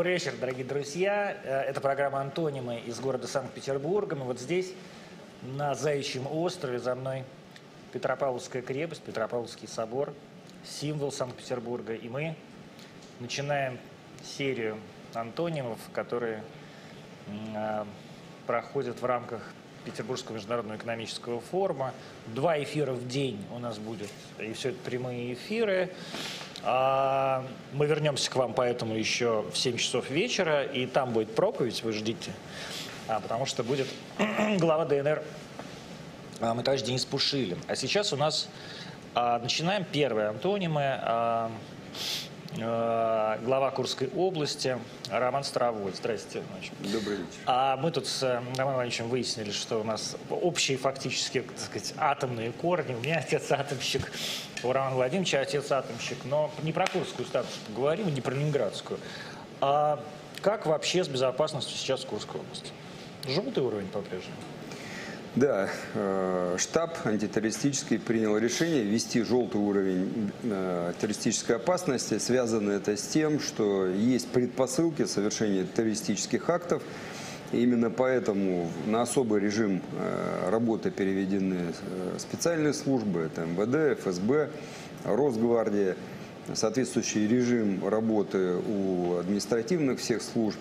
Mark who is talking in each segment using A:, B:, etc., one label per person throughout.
A: Добрый вечер, дорогие друзья. Э, Это программа «Антонимы» из города Санкт-Петербурга. Мы вот здесь, на Заячьем острове, за мной Петропавловская крепость, Петропавловский собор, символ Санкт-Петербурга. И мы начинаем серию антонимов, которые а, проходят в рамках Петербургского международного экономического форума. Два эфира в день у нас будет, и все это прямые эфиры. А, Мы вернемся к вам поэтому еще в 7 часов вечера, и там будет проповедь, вы ждите, А, потому что будет глава ДНР а, мой товарищ Денис Пушилин. А сейчас у нас а, начинаем первые антонимы. А, а, глава Курской области Роман Старовой. Здрасте.
B: Добрый вечер.
A: А мы тут с э, Романом Ивановичем выяснили, что у нас общие фактически, так сказать, атомные корни. У меня отец атомщик, у Романа Владимировича отец атомщик. Но не про Курскую статус поговорим, не про Ленинградскую. А как вообще с безопасностью сейчас в Курской области? Желтый уровень по-прежнему.
B: Да, э, штаб антитеррористический принял решение ввести желтый уровень э, террористической опасности. Связано это с тем, что есть предпосылки совершения террористических актов. Именно поэтому на особый режим э, работы переведены э, специальные службы, это МВД, ФСБ, Росгвардия, соответствующий режим работы у административных всех служб.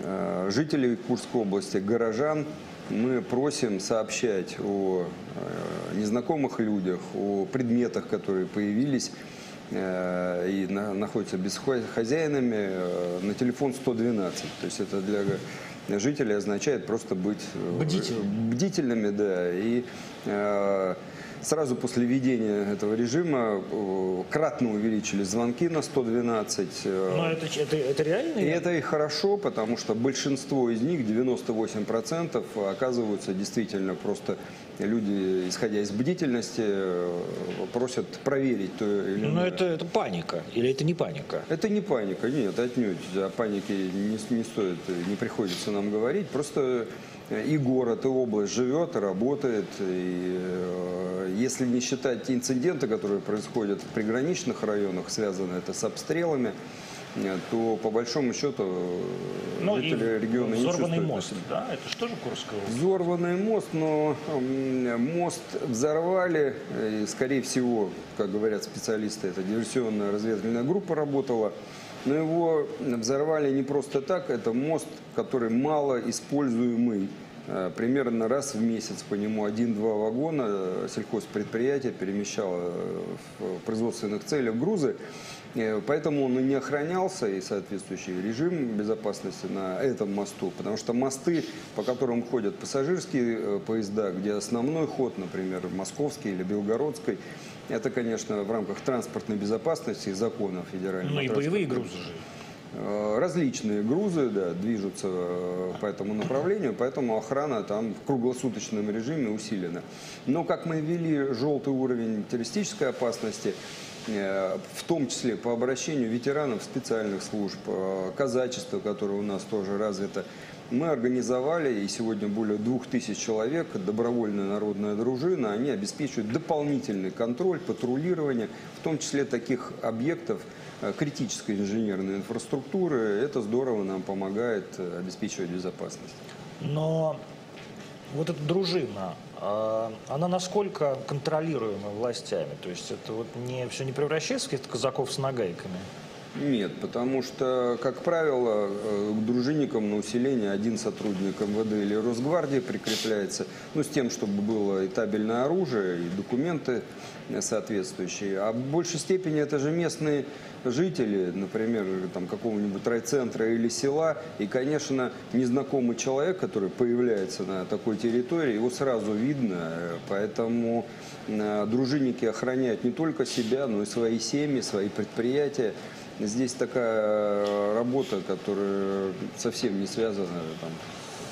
B: Э, Жителей Курской области, горожан мы просим сообщать о незнакомых людях, о предметах, которые появились и на- находятся без хо- хозяинами на телефон 112. То есть это для жителей означает просто быть э,
A: Бдительными.
B: бдительными, да. И э, сразу после введения этого режима э, кратно увеличили звонки на 112. э,
A: Но это, это, это реально?
B: и это и хорошо, потому что большинство из них, 98%, оказываются действительно просто люди, исходя из бдительности, э, просят проверить то или
A: Но
B: иное.
A: это, это паника. Или это не паника?
B: Это не паника, нет, отнюдь. О панике не, не стоит, не приходится нам говорить. Просто и город, и область живет, и работает. И, э, если не считать инциденты, которые происходят в приграничных районах, связано это с обстрелами, э, то по большому счету э,
A: Ну и
B: жители региона не
A: взорванный
B: чувствуют
A: мост, да? Это что же Курская область?
B: Взорванный мост, но мост взорвали, и, скорее всего, как говорят специалисты, это диверсионная разведывательная группа работала, но его взорвали не просто так, это мост, который мало используемый. Э, Примерно раз в месяц по нему один-два вагона э, сельхозпредприятие перемещало э, в производственных целях грузы. Поэтому он и не охранялся, и соответствующий режим безопасности на этом мосту. Потому что мосты, по которым ходят пассажирские поезда, где основной ход, например, московский или белгородский, это, конечно, в рамках транспортной безопасности и законов федерального
A: Ну и боевые грузы же.
B: Э, Различные грузы да, движутся э, по этому направлению, поэтому охрана там в круглосуточном режиме усилена. Но как мы ввели желтый уровень террористической опасности, э, в том числе по обращению ветеранов специальных служб, казачества, которое у нас тоже развито, мы организовали, и сегодня более двух тысяч человек, добровольная народная дружина, они обеспечивают дополнительный контроль, патрулирование, в том числе таких объектов, э, критической инженерной инфраструктуры. Это здорово нам помогает э, обеспечивать безопасность.
A: Но вот эта дружина, а, она насколько контролируема властями? То есть это вот не, все не превращается в каких-то казаков с нагайками?
B: Нет, потому что, как правило, э, к дружинникам на усиление один сотрудник МВД или Росгвардии прикрепляется, ну, с тем, чтобы было и табельное оружие, и документы соответствующие. А в большей степени это же местные жители, например, там, какого-нибудь райцентра или села. И, конечно, незнакомый человек, который появляется на такой территории, его сразу видно. Поэтому э, дружинники охраняют не только себя, но и свои семьи, свои предприятия. Здесь такая э, работа, которая совсем не связана там,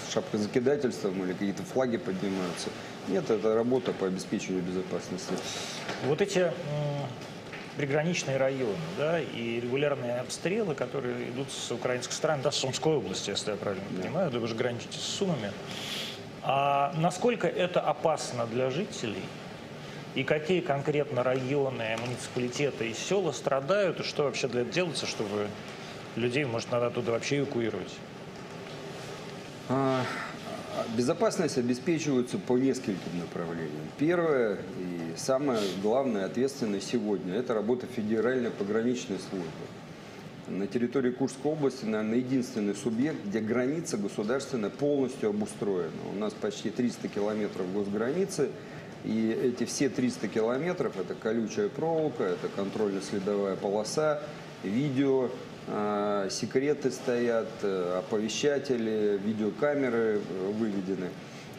B: с шапкозакидательством или какие-то флаги поднимаются. Нет, это работа по обеспечению безопасности.
A: Вот эти приграничные районы, да, и регулярные обстрелы, которые идут с украинской стороны, да, с Сумской области, если я правильно понимаю, да, вы же граничите с Сумами. А насколько это опасно для жителей? И какие конкретно районы, муниципалитеты и села страдают, и что вообще для этого делается, чтобы людей, может, надо оттуда вообще эвакуировать?
B: А, Безопасность обеспечивается по нескольким направлениям. Первое и самое главное ответственность сегодня – это работа Федеральной пограничной службы. На территории Курской области, наверное, единственный субъект, где граница государственная полностью обустроена. У нас почти 300 километров госграницы, и эти все 300 километров – это колючая проволока, это контрольно-следовая полоса, видео, а, секреты стоят, э, оповещатели, видеокамеры э, выведены.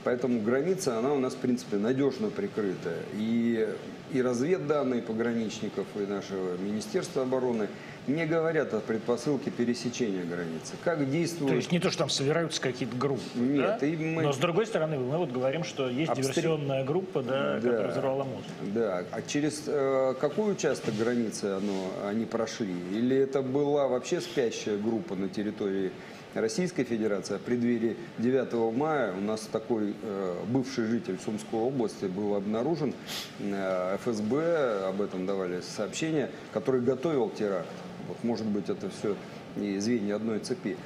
B: Поэтому граница, она у нас, в принципе, надежно прикрыта. И, и разведданные пограничников, и нашего Министерства обороны не говорят о предпосылке пересечения границы. Как действуют...
A: То есть не то, что там собираются какие-то группы,
B: Нет,
A: да?
B: и мы-
A: Но с другой стороны, мы вот говорим, что есть
B: Обстрел-
A: диверсионная группа, да,
B: Да.
A: которая взорвала мост.
B: Да, а через э, какой участок границы оно, они прошли? Или это была вообще спящая группа на территории Российской Федерации? А в преддверии 9 мая у нас такой э, бывший житель Сумской области был обнаружен, э, ФСБ об этом давали сообщения, который готовил теракт. Вот, может быть, это все и звенья одной цепи.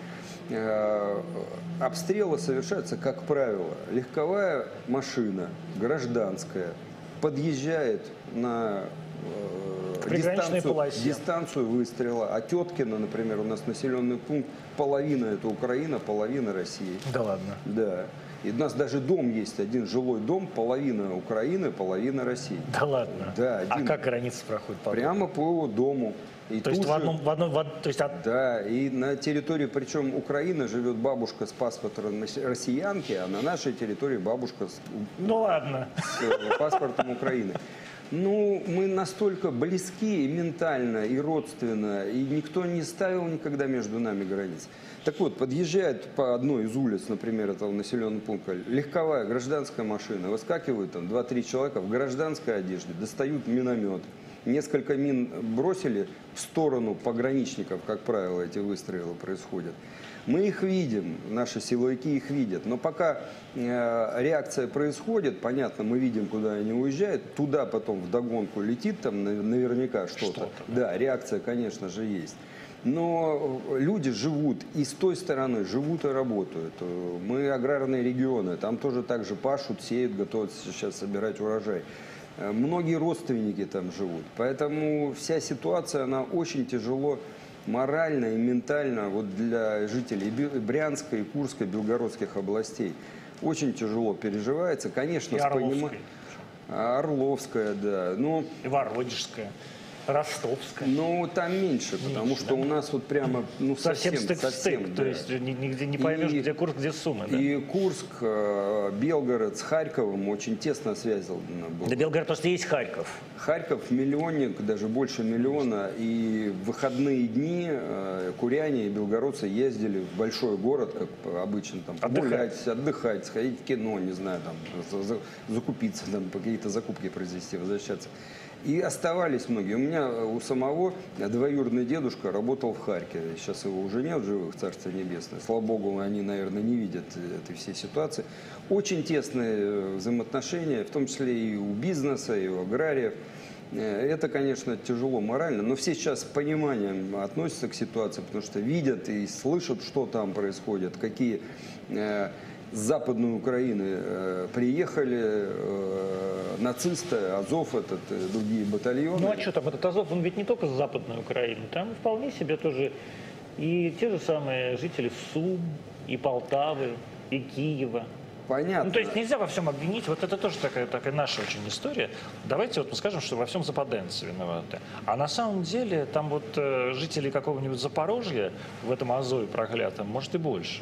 B: Э, Обстрелы совершаются, как правило, легковая машина, гражданская, подъезжает на э, дистанцию,
A: полосе.
B: дистанцию выстрела. А Теткино, например, у нас населенный пункт, половина это Украина, половина России.
A: Да ладно.
B: Да. И у нас даже дом есть, один жилой дом, половина Украины, половина России.
A: Да ладно.
B: Да,
A: А
B: один.
A: как граница проходит? по
B: Прямо по дому. И
A: То есть
B: тут
A: в
B: же-
A: одном, в одном, в то есть от-
B: да, и на территории, причем Украины, живет бабушка с паспортом рос- россиянки, а на нашей территории бабушка с,
A: Ну ладно.
B: с, э, паспортом Украины. Ну, мы настолько близки и ментально, и родственно, и никто не ставил никогда между нами границ. Так вот, подъезжает по одной из улиц, например, этого населенного пункта, легковая гражданская машина, выскакивают там 2-3 человека в гражданской одежде, достают миномет. Несколько мин бросили в сторону пограничников, как правило, эти выстрелы происходят. Мы их видим, наши силовики их видят, но пока э, реакция происходит, понятно, мы видим, куда они уезжают, туда потом вдогонку летит там нав- наверняка что-то.
A: Что-то,
B: да, реакция, конечно же, есть. Но люди живут и с той стороны живут и работают. Э, Мы аграрные регионы, там тоже так же пашут, сеют, готовятся сейчас собирать урожай. Э, Многие родственники там живут. Поэтому вся ситуация, она очень тяжело морально и ментально вот для жителей Брянской, Курской, Белгородских областей. Очень тяжело переживается. Конечно,
A: И
B: с понима-
A: Орловской.
B: А, Орловская, да. Ну,
A: И Воронежская, Ростовская.
B: ну, там меньше, потому
A: Меньше,
B: что
A: да?
B: у нас вот прямо, ну,
A: совсем,
B: совсем,
A: стык в
B: совсем,
A: стык.
B: да.
A: То есть ни- нигде не поймешь,
B: И-
A: где Курск, где Сумы. Да?
B: И Курск, э, Белгород с Харьковом очень тесно связан был.
A: Да Белгород просто есть Харьков.
B: Харьков миллионник, даже больше миллиона, и в выходные дни э, куряне и белгородцы ездили в большой город, как обычно, там,
A: Отдыхать.
B: гулять, отдыхать, сходить в кино, не знаю, там, за- за- закупиться, там, какие-то закупки произвести, возвращаться. И оставались многие. У меня э, у самого двоюродный дедушка работал в Харькове. Сейчас его уже нет в живых, Царство Небесное. Слава Богу, они, наверное, не видят э, этой всей ситуации. Очень тесные э, взаимоотношения, в том числе и у бизнеса, и у аграриев. Это, конечно, тяжело морально, но все сейчас с пониманием относятся к ситуации, потому что видят и слышат, что там происходит, какие с Западной Украины э, приехали э, нацисты, Азов, этот, э, другие батальоны.
A: Ну а что там, этот Азов, он ведь не только с Западной Украины, там вполне себе тоже и те же самые жители Сум, и Полтавы, и Киева.
B: Понятно.
A: Ну, то есть нельзя во всем обвинить. Вот это тоже такая, такая наша очень история. Давайте вот мы скажем, что во всем западенцы виноваты. А на самом деле там вот э, жители какого-нибудь Запорожья в этом Азове проклятом, может и больше.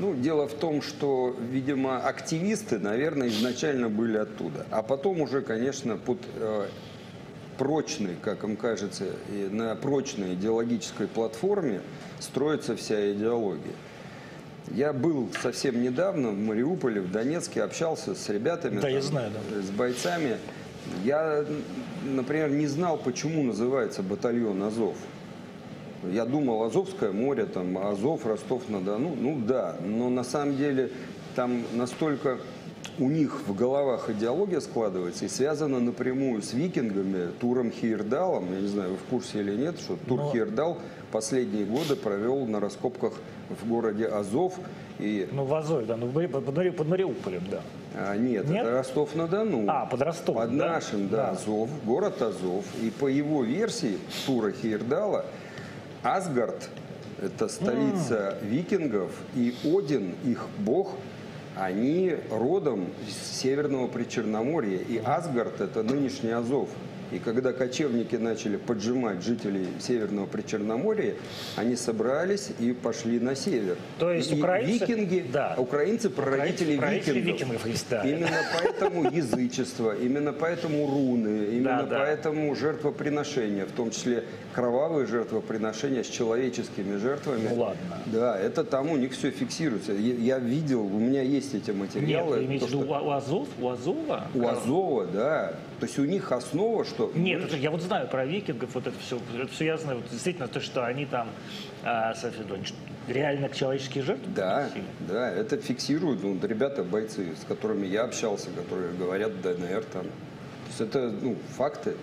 B: Ну, дело в том, что, видимо, активисты, наверное, изначально были оттуда. А потом уже, конечно, под э, прочной, как им кажется, на прочной идеологической платформе строится вся идеология. Я был совсем недавно в Мариуполе, в Донецке, общался с ребятами,
A: Да, я знаю, да.
B: с бойцами. Я, например, не знал, почему называется батальон Азов. Я думал, Азовское море, там, Азов, Ростов-на-Дону, ну да, но на самом деле там настолько у них в головах идеология складывается и связана напрямую с викингами, Туром Хейердалом. Я не знаю, вы в курсе или нет, что Тур
A: Но-
B: Хейердал последние годы провел на раскопках в городе Азов. И
A: Ну, в Азове, да, ну, под, Мари- под Мариуполем, да.
B: а, нет,
A: Нет?
B: это Ростов-на-Дону.
A: А, под Ростовом,
B: Под
A: да?
B: нашим, да,
A: Да.
B: Азов, город Азов. И по его версии Тура Хейердала, Асгард – это столица викингов, и Один, их бог, они родом из Северного Причерноморья. И Асгард – это нынешний Азов. И когда кочевники начали поджимать жителей Северного Причерноморья, они собрались и пошли на север.
A: То есть
B: И
A: украинцы-
B: викинги,
A: да.
B: украинцы прародители
A: Прародители
B: викингов.
A: викингов да.
B: Именно поэтому язычество, именно поэтому руны, именно
A: Да, да.
B: поэтому жертвоприношения, в том числе кровавые жертвоприношения с человеческими жертвами.
A: Ну ладно.
B: Да, это там у них все фиксируется. Я, я видел, у меня есть эти
A: Нет,
B: материалы.
A: вы имеете в виду
B: что
A: у, у Азов? У Азова?
B: у Азова, да. То есть у них основа, что...
A: Нет, это, я вот знаю про викингов, вот это все, это все я знаю. Вот действительно, то, что они там, а, реально человеческие жертвы
B: Да,
A: приносили.
B: да, это фиксируют ну, ребята, бойцы, с которыми я общался, которые говорят ДНР там. То есть это ну, факты.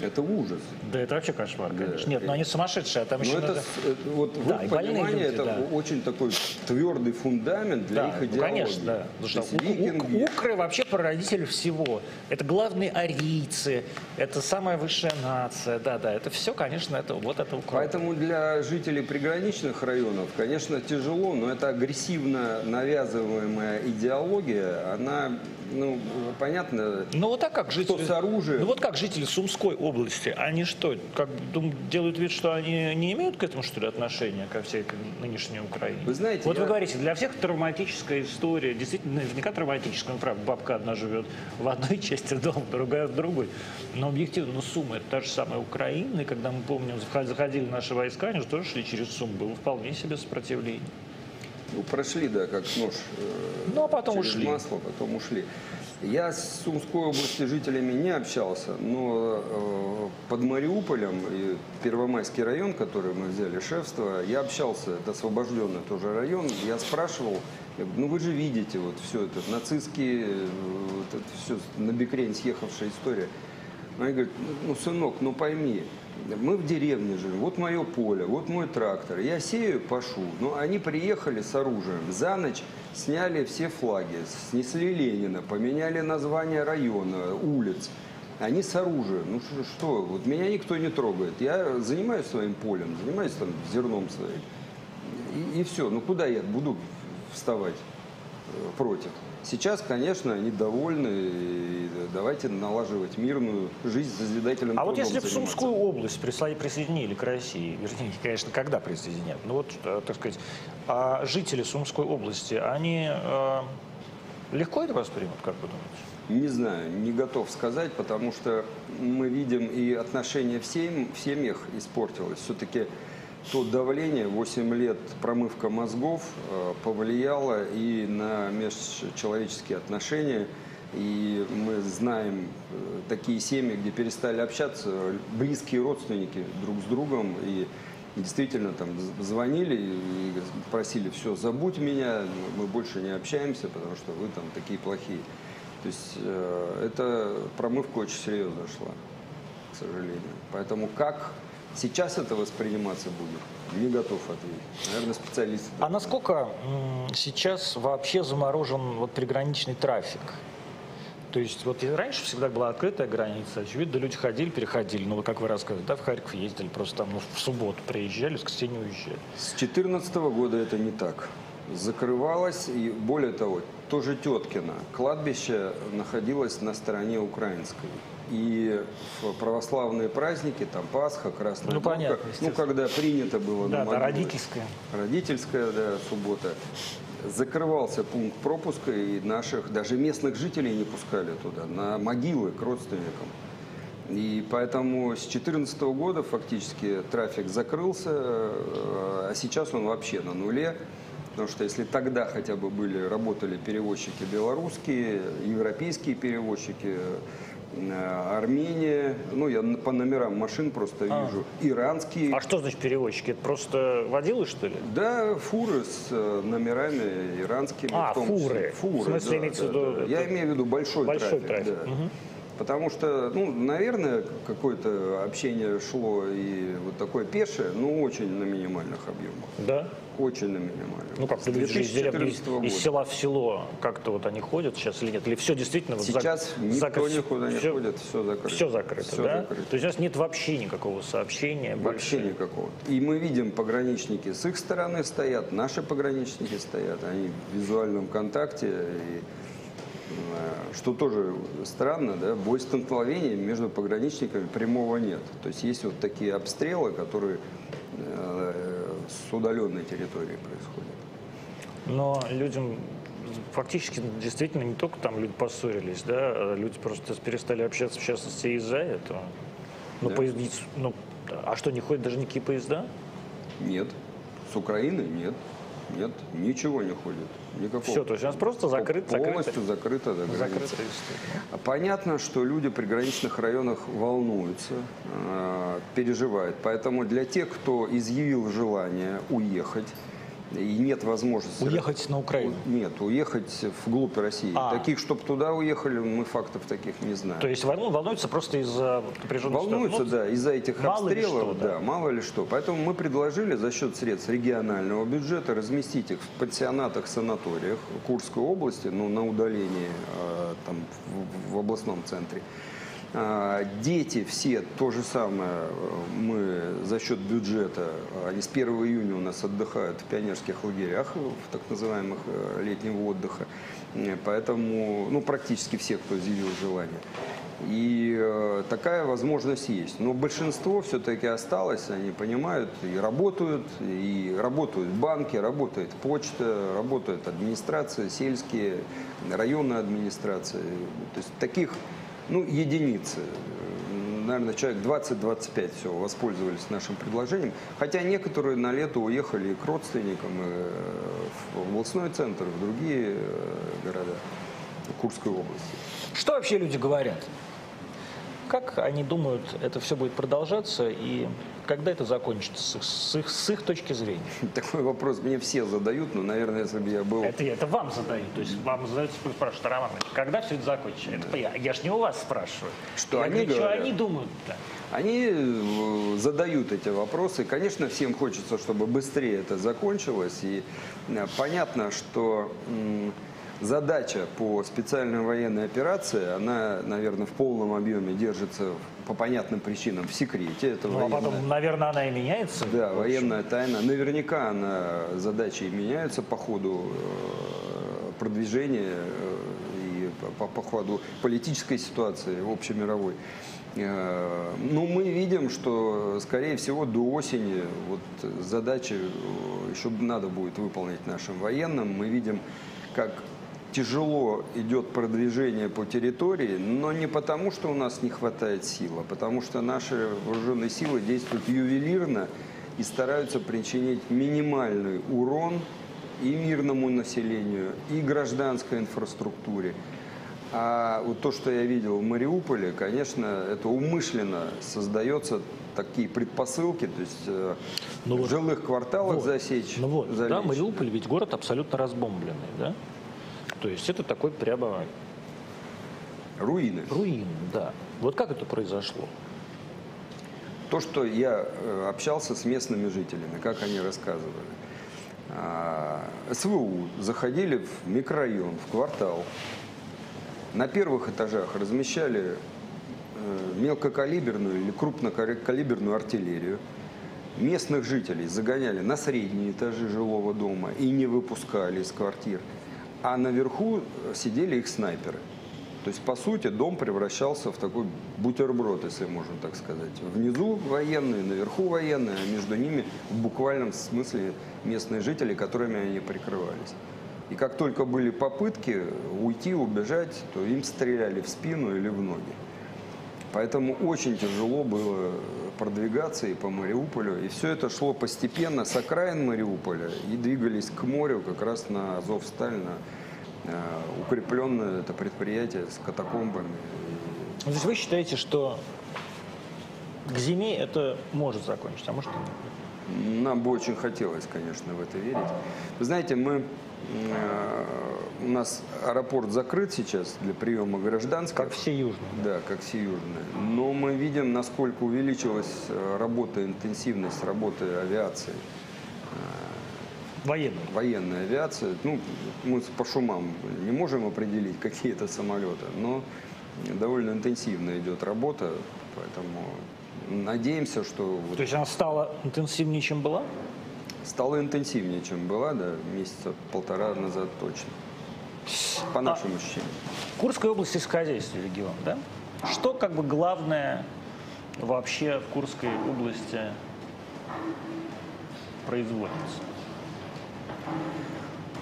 B: Это ужас.
A: Да это вообще кошмар,
B: Да.
A: конечно. Нет, но они сумасшедшие, а там
B: Но
A: еще
B: это,
A: надо...
B: э, вот
A: Да,
B: понимании
A: люди,
B: это
A: да.
B: очень такой твердый фундамент для
A: Да,
B: их
A: ну,
B: идеологии.
A: конечно, да. Потому
B: То
A: что ук-
B: викинги-
A: укры вообще прародители всего. Это главные арийцы, это самая высшая нация. Да, да, это все, конечно, это вот это укроп.
B: Поэтому для жителей приграничных районов, конечно, тяжело, но это агрессивно навязываемая идеология, она, ну, понятно,
A: Ну вот так как жители...
B: с оружием?
A: Ну вот как жители Сумской области, они что, как делают вид, что они не имеют к этому что ли отношения, ко всей к нынешней Украине?
B: Вы знаете,
A: Вот
B: я-
A: вы говорите, для всех травматическая история, действительно, наверняка травматическая, ну правда, бабка одна живет в одной части дома, другая в другой. Но объективно, ну Сумма это та же самая Украина, и когда мы помним, заход- заходили наши войска, они же тоже шли через Сум, было вполне себе сопротивление.
B: Ну, прошли, да, как нож э,
A: Ну, а потом ушли.
B: масло, потом ушли. Я с Сумской области жителями не общался, но э, под Мариуполем и Первомайский район, который мы взяли, шефство, я общался, это освобожденный тоже район, я спрашивал, я говорю, ну вы же видите вот все это, нацистские, э, вот это все на бекрень съехавшая история. Они говорят, ну, сынок, ну пойми, мы в деревне живем, вот мое поле, вот мой трактор, я сею, пашу, но они приехали с оружием, за ночь сняли все флаги, снесли Ленина, поменяли название района, улиц, они с оружием, ну что, вот меня никто не трогает, я занимаюсь своим полем, занимаюсь там зерном своим, и, и все, ну куда я буду вставать э, против? Сейчас, конечно, они довольны, и давайте налаживать мирную жизнь с созидательным
A: А вот если в. Сумскую область присоединили к России, вернее, конечно, когда присоединят, ну вот, э, так сказать, а жители Сумской области, они э, легко это воспримут, как вы думаете?
B: Не знаю, не готов сказать, потому что мы видим и отношение в, сем- в семьях испортилось. Все-таки то давление, 8 лет промывка мозгов э, повлияло и на межчеловеческие отношения. И мы знаем э, такие семьи, где перестали общаться близкие родственники друг с другом. И действительно там звонили и просили, все, забудь меня, мы больше не общаемся, потому что вы там такие плохие. То есть э, эта промывка очень серьезно шла, к сожалению. Поэтому как сейчас это восприниматься будет, не готов ответить. Наверное, специалисты.
A: А насколько сейчас вообще заморожен вот приграничный трафик? То есть вот раньше всегда была открытая граница, очевидно, люди ходили, переходили, ну, как вы рассказывали, да, в Харьков ездили, просто там ну, в субботу приезжали, в воскресенье уезжали.
B: С 2014 года это не так. Закрывалось, и более того, тоже Теткино. Кладбище находилось на стороне украинской. И в православные праздники, там Пасха, Красная
A: Ну,
B: Горка,
A: понятно,
B: ну, когда принято было
A: Да, да, родительская.
B: родительская да, суббота, закрывался пункт пропуска, и наших, даже местных жителей не пускали туда, на могилы к родственникам. И поэтому с 2014 года фактически трафик закрылся, а сейчас он вообще на нуле. Потому что если тогда хотя бы были, работали перевозчики белорусские, европейские перевозчики, Армения, ну я по номерам машин просто вижу, иранские,
A: А что значит перевозчики? Это просто водилы, что ли?
B: да, фуры с э, номерами иранскими.
A: А,
B: в том числе.
A: фуры.
B: Фуры,
A: В смысле,
B: да,
A: имеется
B: да,
A: в виду,
B: да.
A: это
B: Я имею в виду большой,
A: большой
B: трафик.
A: трафик.
B: да.
A: Мгм.
B: Потому что, ну, наверное, какое-то общение шло и вот такое пешее, но очень на минимальных объемах.
A: Да?
B: Очень на минимальных.
A: Ну как, люди же из, деревни,
B: 2014 года.
A: из села в село, как-то вот они ходят сейчас или нет? Или все действительно... вот
B: Сейчас
A: зак-
B: никто
A: закры-
B: никуда не
A: всё-
B: ходит, все закрыто.
A: Все закрыто,
B: Всё
A: да?
B: закрыто.
A: То есть у нас нет вообще никакого сообщения.
B: Вообще
A: больше.
B: никакого. И мы видим, пограничники с их стороны стоят, наши пограничники стоят, они в визуальном контакте. И, э, что тоже странно, да, бой столкновений между пограничниками прямого нет. То есть есть вот такие обстрелы, которые э, с удаленной территории происходят.
A: Но людям фактически действительно не только там люди поссорились, да, люди просто перестали общаться, в частности, из-за этого. Ну,
B: Да.
A: поезд- ну, а что, не ходят даже никакие поезда?
B: Нет. С Украины нет. Нет, ничего не ходит. Никакого.
A: Все, то есть у нас просто закрыт,
B: Полностью
A: закрыто,
B: да, граница.
A: закрытая история.
B: Понятно, что люди при граничных районах волнуются, э, переживают. Поэтому для тех, кто изъявил желание уехать, и нет возможности...
A: Уехать на Украину.
B: Нет, уехать вглубь России.
A: А.
B: Таких, чтобы туда уехали, мы фактов таких не знаем.
A: То есть волну- волнуются просто из-за напряженной
B: Волнуются.
A: Ну,
B: да, из-за этих
A: мало
B: обстрелов,
A: что, да.
B: да. мало ли что. Поэтому мы предложили за счет средств регионального бюджета разместить их в пансионатах, санаториях Курской области, ну, на удалении э, там, в, в областном центре. А, Дети все то же самое мы за счет бюджета, они с 1 июня у нас отдыхают в пионерских лагерях, в так называемых э, летнего отдыха. Поэтому, ну, практически все, кто изъявил желание. И э, такая возможность есть. Но большинство все-таки осталось, они понимают и работают, и работают банки, работает почта, работает администрация, сельские, районные администрации. То есть таких, ну, единицы. Наверное, человек 20-25 все воспользовались нашим предложением. Хотя некоторые на лето уехали и к родственникам, и э, в областной центр, в другие э, города Курской области.
A: Что вообще люди говорят? Как они думают, это все будет продолжаться и когда это закончится с их, с их, с их точки зрения?
B: Такой вопрос мне все задают, но, наверное, если бы я был...
A: Это, это вам задают, то есть вам задают, спрашивают, Роман, когда все это закончится? Это я, я ж не у вас спрашиваю.
B: Что
A: я
B: они
A: говорю, что
B: говорят?
A: они думают-то?
B: Они э, задают эти вопросы. Конечно, всем хочется, чтобы быстрее это закончилось. И э, понятно, что м, задача по специальной военной операции, она, наверное, в полном объеме держится по понятным причинам в секрете. Это
A: Ну, а
B: военная-
A: потом, наверное, она и меняется.
B: Да, военная тайна. Наверняка она, задачи меняются по ходу э, продвижения э, и по, по ходу политической ситуации общемировой. Э, Ну, мы видим, что, скорее всего, до осени вот задачи еще надо будет выполнить нашим военным. Мы видим, как тяжело идет продвижение по территории, но не потому, что у нас не хватает сил, а потому что наши вооруженные силы действуют ювелирно и стараются причинить минимальный урон и мирному населению, и гражданской инфраструктуре. А вот то, что я видел в Мариуполе, конечно, это умышленно создается такие предпосылки, то есть э,
A: Ну
B: в
A: вот-
B: жилых кварталах
A: Вот.
B: засечь.
A: Ну вот, да,
B: залечь.
A: Мариуполь ведь город абсолютно разбомбленный, да? То есть это такой прямо
B: Руины.
A: руин, да. Вот как это произошло?
B: То, что я э, общался с местными жителями, как они рассказывали. А, СВУ заходили в микрорайон, в квартал. На первых этажах размещали э, мелкокалиберную или крупнокалиберную артиллерию. Местных жителей загоняли на средние этажи жилого дома и не выпускали из квартир. А наверху э, сидели их снайперы. То есть, по сути, дом превращался в такой бутерброд, если можно так сказать. Внизу военные, наверху военные, а между ними в буквальном смысле местные жители, которыми они прикрывались. И как только были попытки уйти, убежать, то им стреляли в спину или в ноги. Поэтому очень тяжело было продвигаться и по Мариуполю. И все это шло постепенно с окраин Мариуполя и двигались к морю, как раз на Азовсталь, на э, укрепленное это предприятие с катакомбами.
A: То есть вы считаете, что к зиме это может закончиться, а может и нет?
B: Нам бы очень хотелось, конечно, в это верить. Вы знаете, мы, э, у нас аэропорт закрыт сейчас для приема гражданских.
A: Как все южные.
B: Да, как все южные. Но мы видим, насколько увеличилась э, работа, интенсивность работы авиации,
A: Военные.
B: военной авиации. Ну, мы по шумам не можем определить, какие это самолеты, но довольно интенсивно идет работа, поэтому надеемся, что
A: То есть она стала интенсивнее, чем была?
B: стало интенсивнее, чем была, да, месяца полтора назад точно. По нашим ощущениям.
A: Курская область сельскохозяйственный регион, да? Что как бы главное вообще в Курской области производится?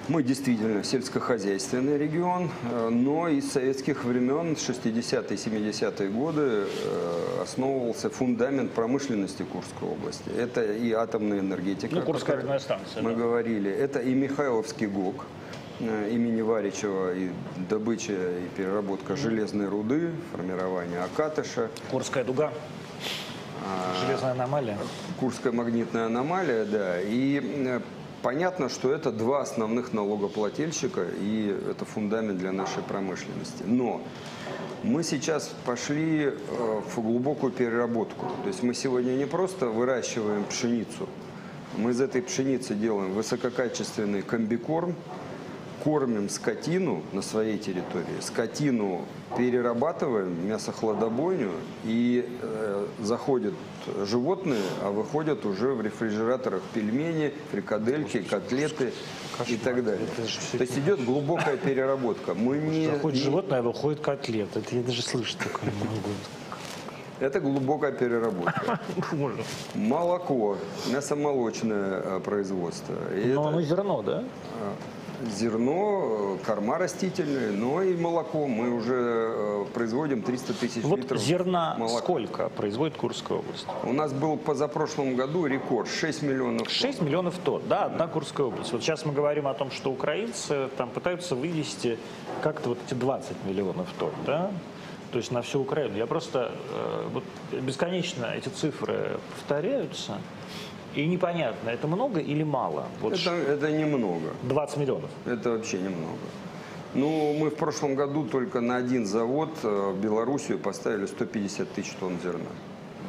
B: Мы действительно сельскохозяйственный регион, но из советских времен, 60-е, 70-е годы, э, основывался фундамент промышленности Курской области. Это и атомная энергетика.
A: Ну, Курская атомная станция,
B: Мы
A: да.
B: говорили. Это и Михайловский ГОК имени Варичева, и добыча и переработка железной руды, формирование Акатыша.
A: Курская дуга, железная аномалия.
B: Курская магнитная аномалия, да. И э, понятно, что это два основных налогоплательщика, и это фундамент для нашей промышленности. Но мы сейчас пошли э, в глубокую переработку. То есть мы сегодня не просто выращиваем пшеницу, мы из этой пшеницы делаем высококачественный комбикорм, кормим скотину на своей территории, скотину перерабатываем, мясохладобойню, и э, заходят животные, а выходят уже в рефрижераторах пельмени, фрикадельки, котлеты и так далее. То есть идет глубокая переработка. Мы не,
A: Заходит животное, а выходит котлет. Это я даже слышать такое не могу.
B: Это глубокая переработка. Молоко, мясомолочное э, производство. И
A: Но
B: это-
A: оно зерно, да?
B: Зерно, э, корма растительные, но и молоко. Мы уже э, производим 300 тысяч
A: Вот
B: литров
A: зерна
B: молока.
A: сколько производит Курская область?
B: У нас был позапрошлом году рекорд 6 миллионов.
A: 6 миллионов тонн, да, одна Курская область. Вот сейчас мы говорим о том, что украинцы там пытаются вывести как-то вот эти 20 миллионов тонн, да? То есть на всю Украину. Я просто э, вот бесконечно эти цифры повторяются, и непонятно, это много или мало? Вот
B: Это, это немного.
A: 20 миллионов.
B: Это вообще немного. Ну, мы в прошлом году только на один завод э, в Белоруссию поставили 150 тысяч тонн зерна.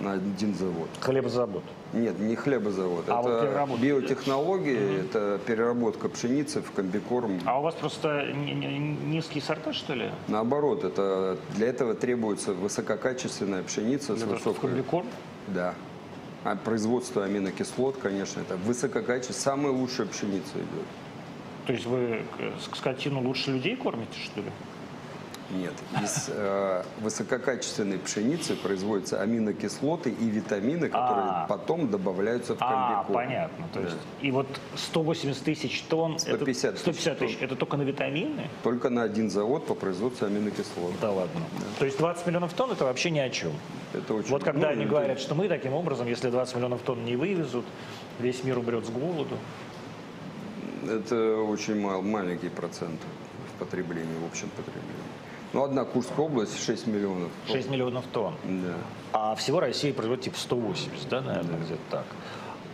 B: На один завод.
A: Хлебозавод.
B: Нет, не хлебозавод.
A: А вот
B: это
A: переработка.
B: биотехнологии, это переработка пшеницы в комбикорм.
A: А у вас просто ни- ни- низкие сорта, что ли?
B: Наоборот, это, для этого требуется высококачественная пшеница с
A: Это
B: высокой...
A: комбикорм?
B: Да. А производство аминокислот, конечно, это высококачественная, самая лучшая пшеница идет.
A: То есть вы скотину лучше людей кормите, что ли?
B: Нет, из э, высококачественной пшеницы производятся аминокислоты и витамины, которые
A: А.
B: потом добавляются в
A: А,
B: комбикорм.
A: понятно. То
B: Да.
A: есть, и вот 180 тысяч тонн,
B: 150
A: это, 150
B: тысяч
A: это только на витамины?
B: Только на один завод по производству аминокислот.
A: Да ладно. То есть 20 миллионов тонн это вообще ни о чем.
B: Это очень...
A: Вот когда
B: ну,
A: они говорят, что мы таким образом, если 20 миллионов тонн не вывезут, весь мир умрет с голоду.
B: Это очень мал- маленький процент в потреблении, в общем потреблении. Ну, одна Курская область 6 миллионов.
A: 6 миллионов тонн.
B: Да.
A: А всего Россия производит типа 180, да, наверное, где-то так.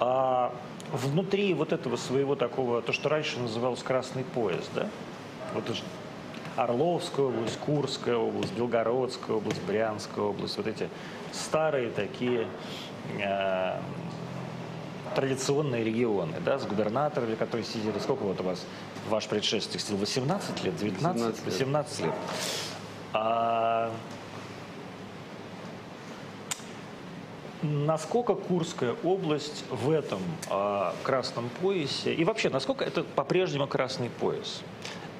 A: А внутри вот этого своего такого, то, что раньше называлось красный пояс, да? Вот это Орловская область, Курская область, Белгородская область, Брянская область, вот эти старые такие э, традиционные регионы, да, с губернаторами, которые сидели. Сколько вот у вас ваш предшественник сидел? 18 лет, 19,
B: 18 лет.
A: 18 лет. А насколько Курская область в этом а, красном поясе, и вообще, насколько это по-прежнему красный пояс?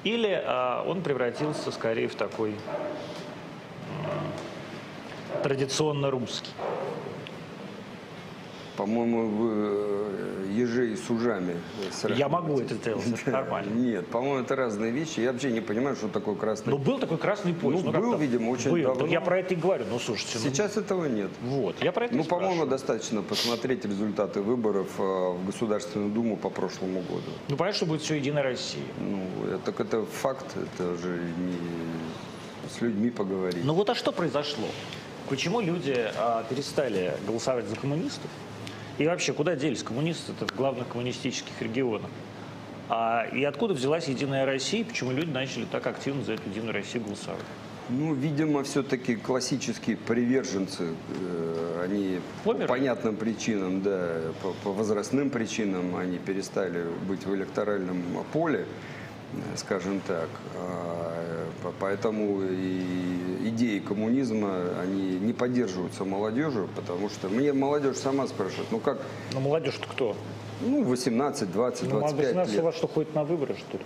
A: Или а, он превратился скорее в такой традиционно русский?
B: По-моему, э, ежей с ужами
A: Я
B: сравниваете.
A: могу это делать, это нормально.
B: Нет, по-моему, это разные вещи. Я вообще не понимаю, что такое красный.
A: Ну, был такой красный пояс.
B: Ну,
A: как
B: был, видимо, очень
A: Был.
B: давно.
A: Я про это и говорю. Ну, слушайте, ну,
B: Сейчас этого нет.
A: вот, я про это
B: Ну, по-моему, достаточно посмотреть результаты выборов э, в Государственную Думу по прошлому году.
A: Ну, понятно, что будет все Единая Россия.
B: Ну, э, так это факт, это же не с людьми поговорить.
A: Ну вот а что произошло? Почему люди а, перестали голосовать за коммунистов? И вообще, куда делись коммунисты в главных коммунистических регионах? А, и откуда взялась Единая Россия? Почему люди начали так активно за эту Единую Россию голосовать?
B: Ну, видимо, все-таки классические приверженцы, э, они
A: Померли?
B: по понятным причинам, да, по, по возрастным причинам, они перестали быть в электоральном поле, э, скажем так. А, по- Поэтому и идеи коммунизма, они не поддерживаются молодежью, потому что мне молодежь сама спрашивает, ну как,
A: Ну молодежь-то кто?
B: ну 18, 20,
A: Ну, а
B: 25
A: 18 у
B: лет.
A: вас что, ходит на выборы, что ли?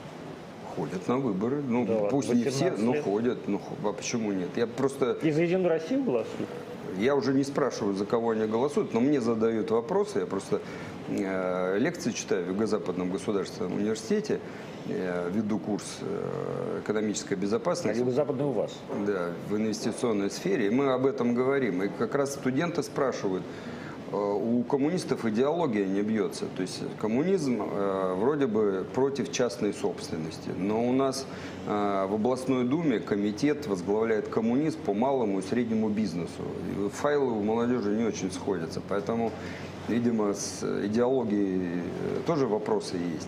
B: Ходят на выборы. Ну,
A: Да
B: пусть не все,
A: 18
B: но
A: лет?
B: ходят. Ну, а почему нет? Я просто
A: И за Единую Россию голосуют?
B: Я уже не спрашиваю, за кого они голосуют, но мне задают вопросы. Я просто э, лекции читаю в Юго-Западном государственном университете, веду курс э, экономической безопасности.
A: юго-западный у вас?
B: Да, в инвестиционной сфере. И мы об этом говорим. И как раз студенты спрашивают, э, у коммунистов идеология не бьется. То есть коммунизм э, вроде бы против частной собственности. Но у нас э, в областной думе комитет возглавляет коммунист по малому и среднему бизнесу. И файлы у молодежи не очень сходятся. Поэтому, видимо, с идеологией тоже вопросы есть.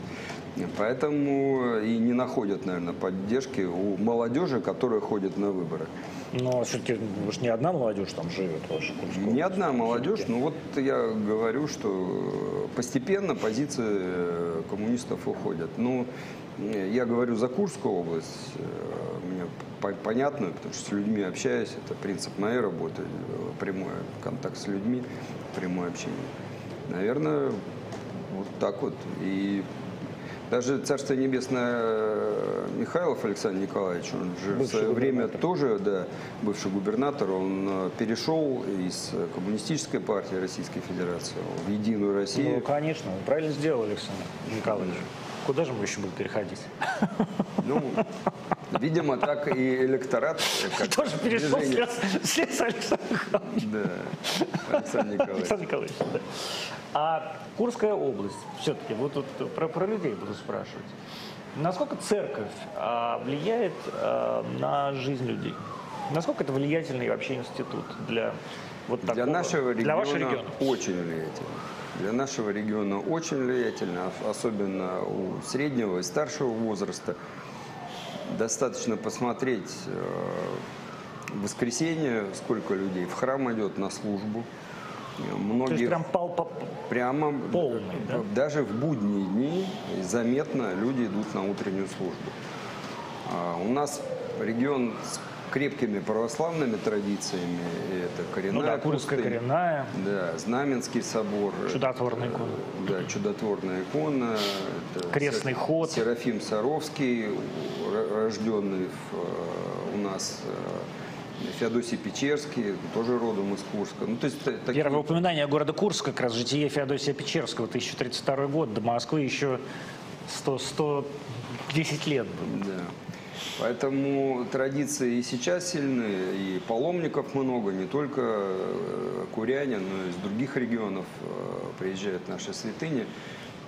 B: Поэтому и не находят, наверное, поддержки у молодежи, которая ходит на выборы.
A: Но все-таки уж не одна молодежь там живет в вашей Курской
B: Не одна молодежь, но вот я говорю, что постепенно позиции э, коммунистов уходят. Ну, э, я говорю за Курскую область, э, мне по- понятно, потому что с людьми общаюсь, это принцип моей работы, э, прямой контакт с людьми, прямое общение. Наверное, вот так вот. И даже Царство Небесное э, Михайлов Александр Николаевич, он же в
A: Бывший
B: свое время тоже, да, бывший губернатор, он э, перешел из э, коммунистической партии Российской Федерации в Единую
A: Ну,
B: Россию.
A: конечно, вы правильно сделал, Александр Николаевич. Куда же мы еще будем переходить?
B: Ну, видимо, так и электорат, как
A: Тоже перешел
B: движение.
A: вслед, вслед за Александром Николаевичем.
B: Да, Александр Николаевич.
A: Александр Николаевич, да. А Курская область, все-таки, вот тут про, про людей буду спрашивать. Насколько церковь а, влияет а, на жизнь людей? Насколько это влиятельный вообще институт для вот такого,
B: Для нашего
A: для вашего
B: региона
A: региона?
B: очень влиятельно. Для нашего региона очень влиятельно, ос- особенно у среднего и старшего возраста. Достаточно посмотреть э, в воскресенье, сколько людей в храм идет на службу. Э,
A: То
B: Многие
A: есть прям пол, по-
B: прямо
A: полный, да?
B: даже в будние дни заметно люди идут на утреннюю службу. А У нас регион с крепкими православными традициями. И Это коренная
A: ну да, Курская
B: пустынь.
A: коренная,
B: Да, Знаменский собор.
A: чудотворная икона.
B: Да, чудотворная икона. это
A: Крестный
B: Се-
A: ход.
B: Серафим Саровский, рожденный в, э, у нас э, Феодосий Печерский, тоже родом из Курска. Ну, то есть, та- такие-
A: Первое упоминание города Курск, как раз житие Феодосия Печерского, 1032 год, до Москвы еще 100, 110 лет было.
B: Да. Поэтому традиции и сейчас сильны, и паломников много, не только э, куряне, но и из других регионов э, приезжают наши святыни.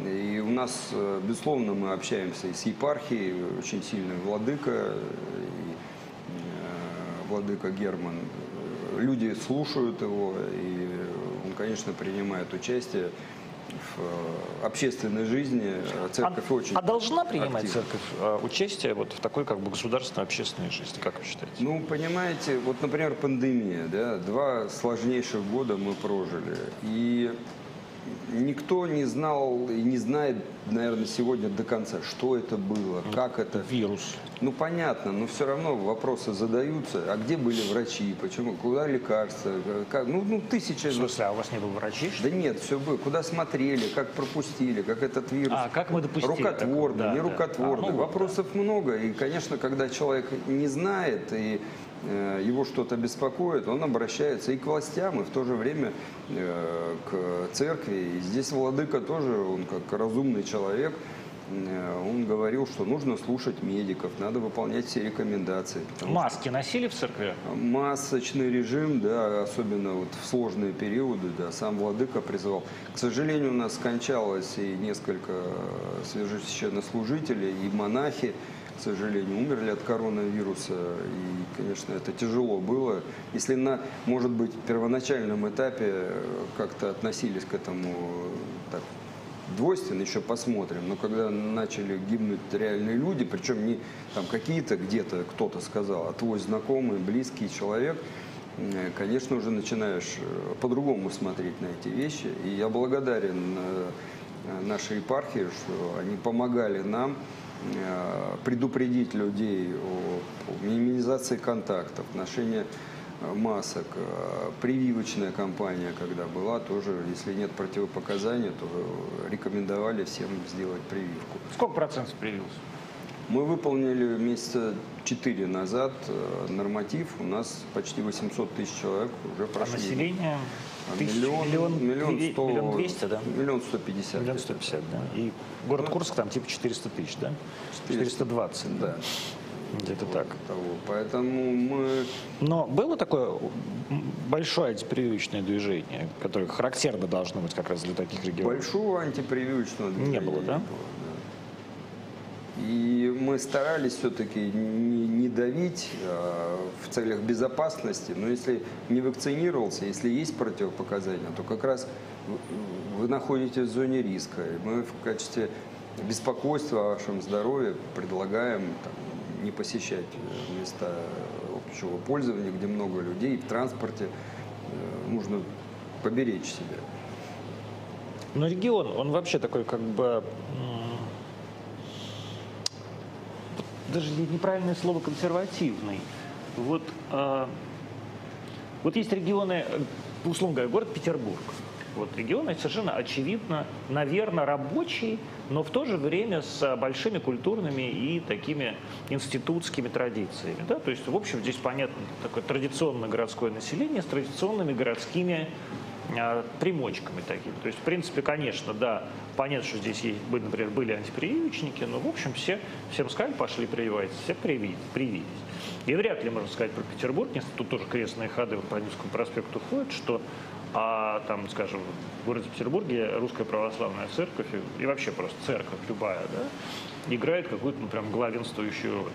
B: И у нас, э, безусловно, мы общаемся и с епархией, очень сильный владыка, и э, владыка Герман. Люди слушают его, и он, конечно, принимает участие в общественной жизни. Церковь
A: а,
B: очень
A: а должна принимать
B: активна.
A: церковь э, участие вот в такой как бы государственной общественной жизни, как вы считаете?
B: Ну, понимаете, вот, например, пандемия, да, два сложнейших года мы прожили. И никто не знал и не знает, наверное, сегодня до конца, что это было, как это.
A: Вирус.
B: Ну, понятно, но все равно вопросы задаются. А где были врачи, почему, куда лекарства, как, ну, ну, тысячи...
A: В смысле, а у вас не было врачей? что
B: Да нет, все было. Куда смотрели, как пропустили, как этот вирус.
A: А, как мы допустили
B: Рукотворный,
A: такое? Да,
B: не
A: да.
B: рукотворный.
A: А, ну
B: Вопросов много. И, конечно, когда человек не знает и его что-то беспокоит, он обращается и к властям, и в то же время э, к церкви. И здесь владыка тоже, он как разумный человек, э, он говорил, что нужно слушать медиков, надо выполнять все рекомендации.
A: Маски носили в церкви?
B: Масочный режим, да, особенно вот в сложные периоды, да, сам владыка призывал. К сожалению, у нас скончалось и несколько священнослужителей, и монахи, к сожалению, умерли от коронавируса. И, конечно, это тяжело было. Если на, может быть, первоначальном этапе э, как-то относились к этому э, так, двойственно, еще посмотрим. Но когда начали гибнуть реальные люди, причем не там какие-то где-то кто-то сказал, а твой знакомый, близкий человек, э, конечно, уже начинаешь по-другому смотреть на эти вещи. И я благодарен нашей епархии, что они помогали нам предупредить людей о, о минимизации контактов, ношении э, масок. Э, Прививочная кампания, когда была, тоже, если нет противопоказаний, то рекомендовали всем сделать прививку.
A: Сколько процентов привился?
B: Мы выполнили месяца 4 назад э, норматив. У нас почти 800 тысяч человек уже
A: А
B: прошли.
A: население?
B: А
A: Тысяч-
B: миллион,
A: миллион,
B: миллион
A: две-
B: сто,
A: миллион двести, да?
B: Миллион сто пятьдесят.
A: Миллион сто пятьдесят, да. И город
B: Ну,
A: Курск там типа 400 тысяч, да?
B: 400.
A: 420.
B: Да.
A: Где-то так.
B: Того. Поэтому мы
A: Но было такое большое антипрививочное движение, которое характерно должно быть как раз для таких регионов?
B: большого антипрививочного движения
A: было, да?
B: да. И мы старались все-таки не, давить а, в целях безопасности, но если не вакцинировался, если есть противопоказания, то как раз вы- вы находитесь в зоне риска. И мы в качестве беспокойства о вашем здоровье предлагаем там, не посещать э, места общего пользования, где много людей, в транспорте. Э, Нужно поберечь себя.
A: Но регион, он вообще такой как бы... Даже не- неправильное слово консервативный. Вот, а, вот есть регионы, э, условно говоря, город Петербург. Вот регионы совершенно очевидно, наверное, рабочие, но в то же время с большими культурными и такими институтскими традициями. Да? То есть, в общем, здесь понятно такое традиционное городское население с традиционными городскими а, примочками такими. То есть, в принципе, конечно, да, понятно, что здесь есть, например, были антипрививочники, но, в общем, все, всем сказали, пошли прививайтесь, все привились. привились. И вряд ли можно сказать про Петербург, если тут тоже крестные ходы по Невскому проспекту ходят, что а там, скажем, в городе Петербурге русская православная церковь и, вообще просто церковь любая, да, играет какую-то, ну, прям главенствующую роль.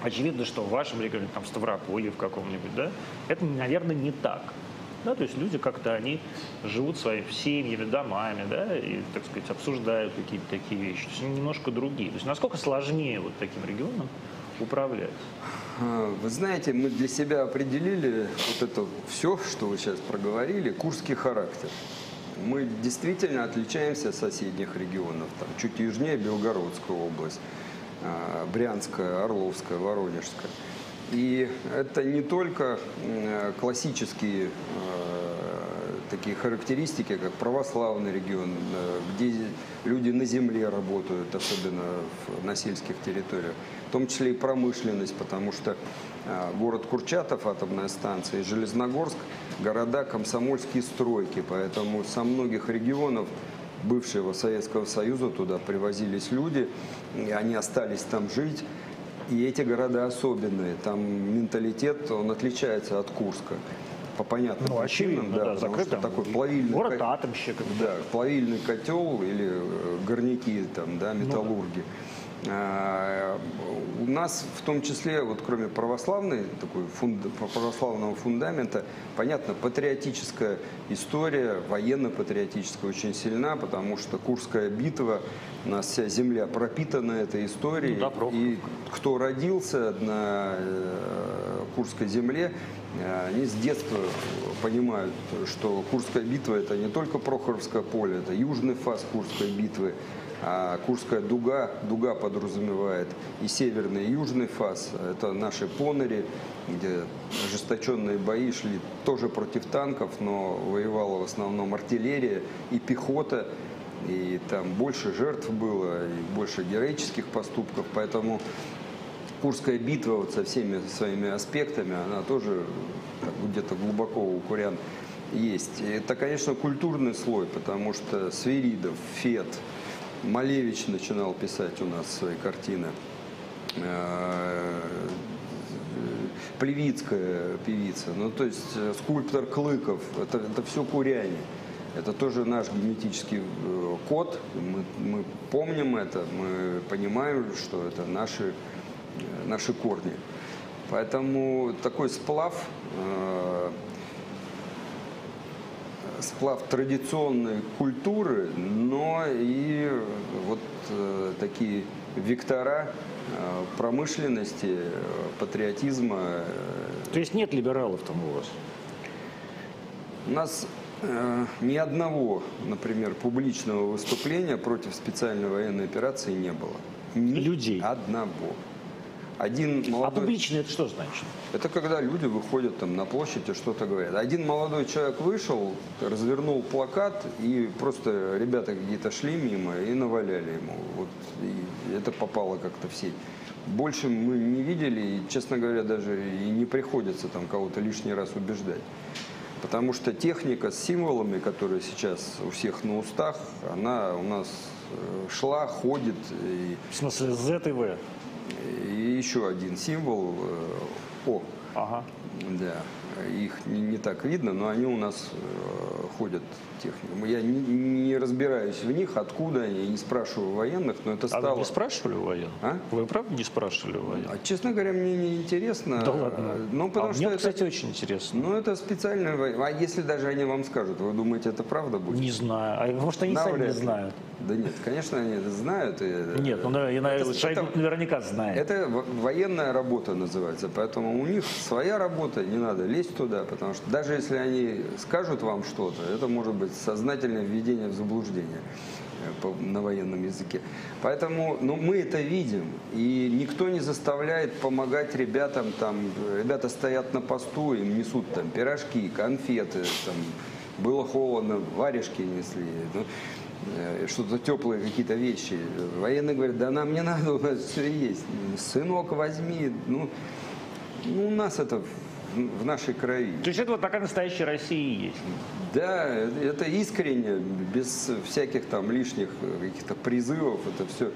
A: Очевидно, что в вашем регионе, там, в Ставрополье в каком-нибудь, да, это, наверное, не так. Да, то есть люди как-то, они живут своими семьями, домами, да, и, так сказать, обсуждают какие-то такие вещи. То есть они немножко другие. То есть насколько сложнее вот таким регионом управлять?
B: А, Вы знаете, мы для себя определили вот это все, что вы сейчас проговорили, курский характер. Мы действительно отличаемся от соседних регионов, там, чуть южнее Белгородская область, а, Брянская, Орловская, Воронежская. И это не только классические э, такие характеристики, как православный регион, э, где люди на земле работают, особенно на сельских территориях, в том числе и промышленность, потому что э, город Курчатов, атомная станция, и Железногорск – города комсомольские стройки, поэтому со многих регионов бывшего Советского Союза туда привозились люди, и они остались там жить. И эти города особенные, там менталитет, он отличается от Курска. По понятным
A: Ну,
B: причинам,
A: очевидно, да,
B: потому
A: закрыт
B: что
A: там
B: такой плавильный
A: город атомщиков.
B: да, плавильный котел или э, горняки там, да, металлурги. А, У нас в том числе, вот кроме православной, такой фунда- православного фундамента, понятно, патриотическая история, военно-патриотическая очень сильна, потому что Курская битва, у нас вся земля пропитана этой историей.
A: Ну да,
B: и кто родился на э, Курской земле, э, они с детства понимают, что Курская битва это не только Прохоровское поле, это южный фаз Курской битвы, а Курская дуга, дуга подразумевает и северный, и южный фаз. Это наши понери, где ожесточенные бои шли тоже против танков, но воевала в основном артиллерия и пехота. И там больше жертв было, и больше героических поступков. Поэтому Курская битва вот со всеми своими аспектами, она тоже где-то глубоко у курян есть. Это, конечно, культурный слой, потому что Свиридов, Фет, Малевич начинал писать у нас свои картины. Э, Плевицкая певица, ну то есть э, скульптор Клыков, это, это все куряне. Это тоже наш генетический э, код, мы, мы помним это, мы понимаем, что это наши наши корни. Поэтому такой сплав, сплав традиционной культуры, но и вот э, такие вектора э, промышленности, э, патриотизма.
A: То есть нет либералов там у вас?
B: У нас ни одного, например, публичного выступления против специальной военной операции не было. Ни
A: Людей.
B: Одного. Один
A: А
B: молодой...
A: публично это что значит?
B: Это когда люди выходят там на площадь и что-то говорят. Один молодой человек вышел, развернул плакат, и просто ребята какие-то шли мимо и наваляли ему. Вот, и это попало как-то в сеть. Больше мы не видели, и, честно говоря, даже и не приходится там кого-то лишний раз убеждать. Потому что техника с символами, которая сейчас у всех на устах, она у нас э, шла, ходит, и
A: В смысле Z и V?
B: И еще один символ э, О.
A: Ага.
B: Да, их не, не так видно, но они у нас э, ходят технику. Я не, не разбираюсь в них, откуда они, я не спрашиваю военных, но это
A: А
B: стало...
A: вы не спрашивали у военных?
B: А?
A: Вы правда не спрашивали у военных?
B: А, честно говоря, мне не интересно.
A: Да ладно.
B: Ну, потому
A: а
B: что
A: мне,
B: это,
A: кстати, очень интересно.
B: ну, это специальная война. А если даже они вам скажут, вы думаете, это правда будет?
A: Не знаю. А может, они сами
B: Навряд
A: не
B: ли.
A: знают?
B: Да нет, конечно, они это знают. и-
A: Нет, ну, я, наверное,
B: Это-
A: Шойгу
B: это-
A: наверняка знает.
B: Это во- военная работа называется, поэтому у них своя работа, не надо лезть туда, потому что даже если они скажут вам что-то, это может быть сознательное введение в заблуждение э, на военном языке. Поэтому ну, мы это видим, и никто не заставляет помогать ребятам, там, э, ребята стоят на посту, им несут там пирожки, конфеты, там, было холодно, варежки несли. ну, э, что-то теплые какие-то вещи. Военные говорят, да нам не надо, у нас все есть. Сынок, возьми. Ну, ну у нас это в, нашей крови.
A: То есть это вот такая настоящая Россия и есть.
B: Да, это искренне, без всяких там лишних э, каких-то призывов, это все,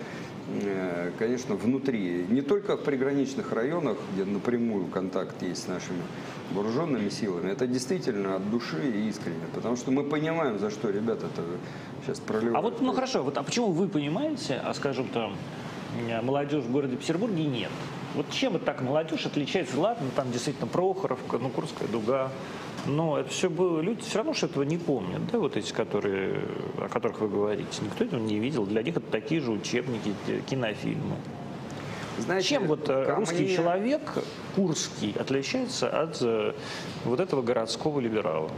B: конечно, внутри. Не только в приграничных районах, где напрямую контакт есть с нашими вооруженными силами, это действительно от души и искренне, потому что мы понимаем, за что ребята-то сейчас проливают.
A: А вот, ну хорошо, вот, а почему вы понимаете, а скажем там, э, молодежь в городе Петербурге нет? Вот чем вот так молодежь отличается? Ладно, там действительно Прохоровка, ну, Курская дуга, но это все было, люди все равно что этого не помнят, да, вот эти, которые, о которых вы говорите. Никто этого не видел, для них это такие же учебники, кинофильмы.
B: Знаете,
A: Чем вот э, русский
B: мне-
A: человек, курский, отличается от э, вот этого городского либерала?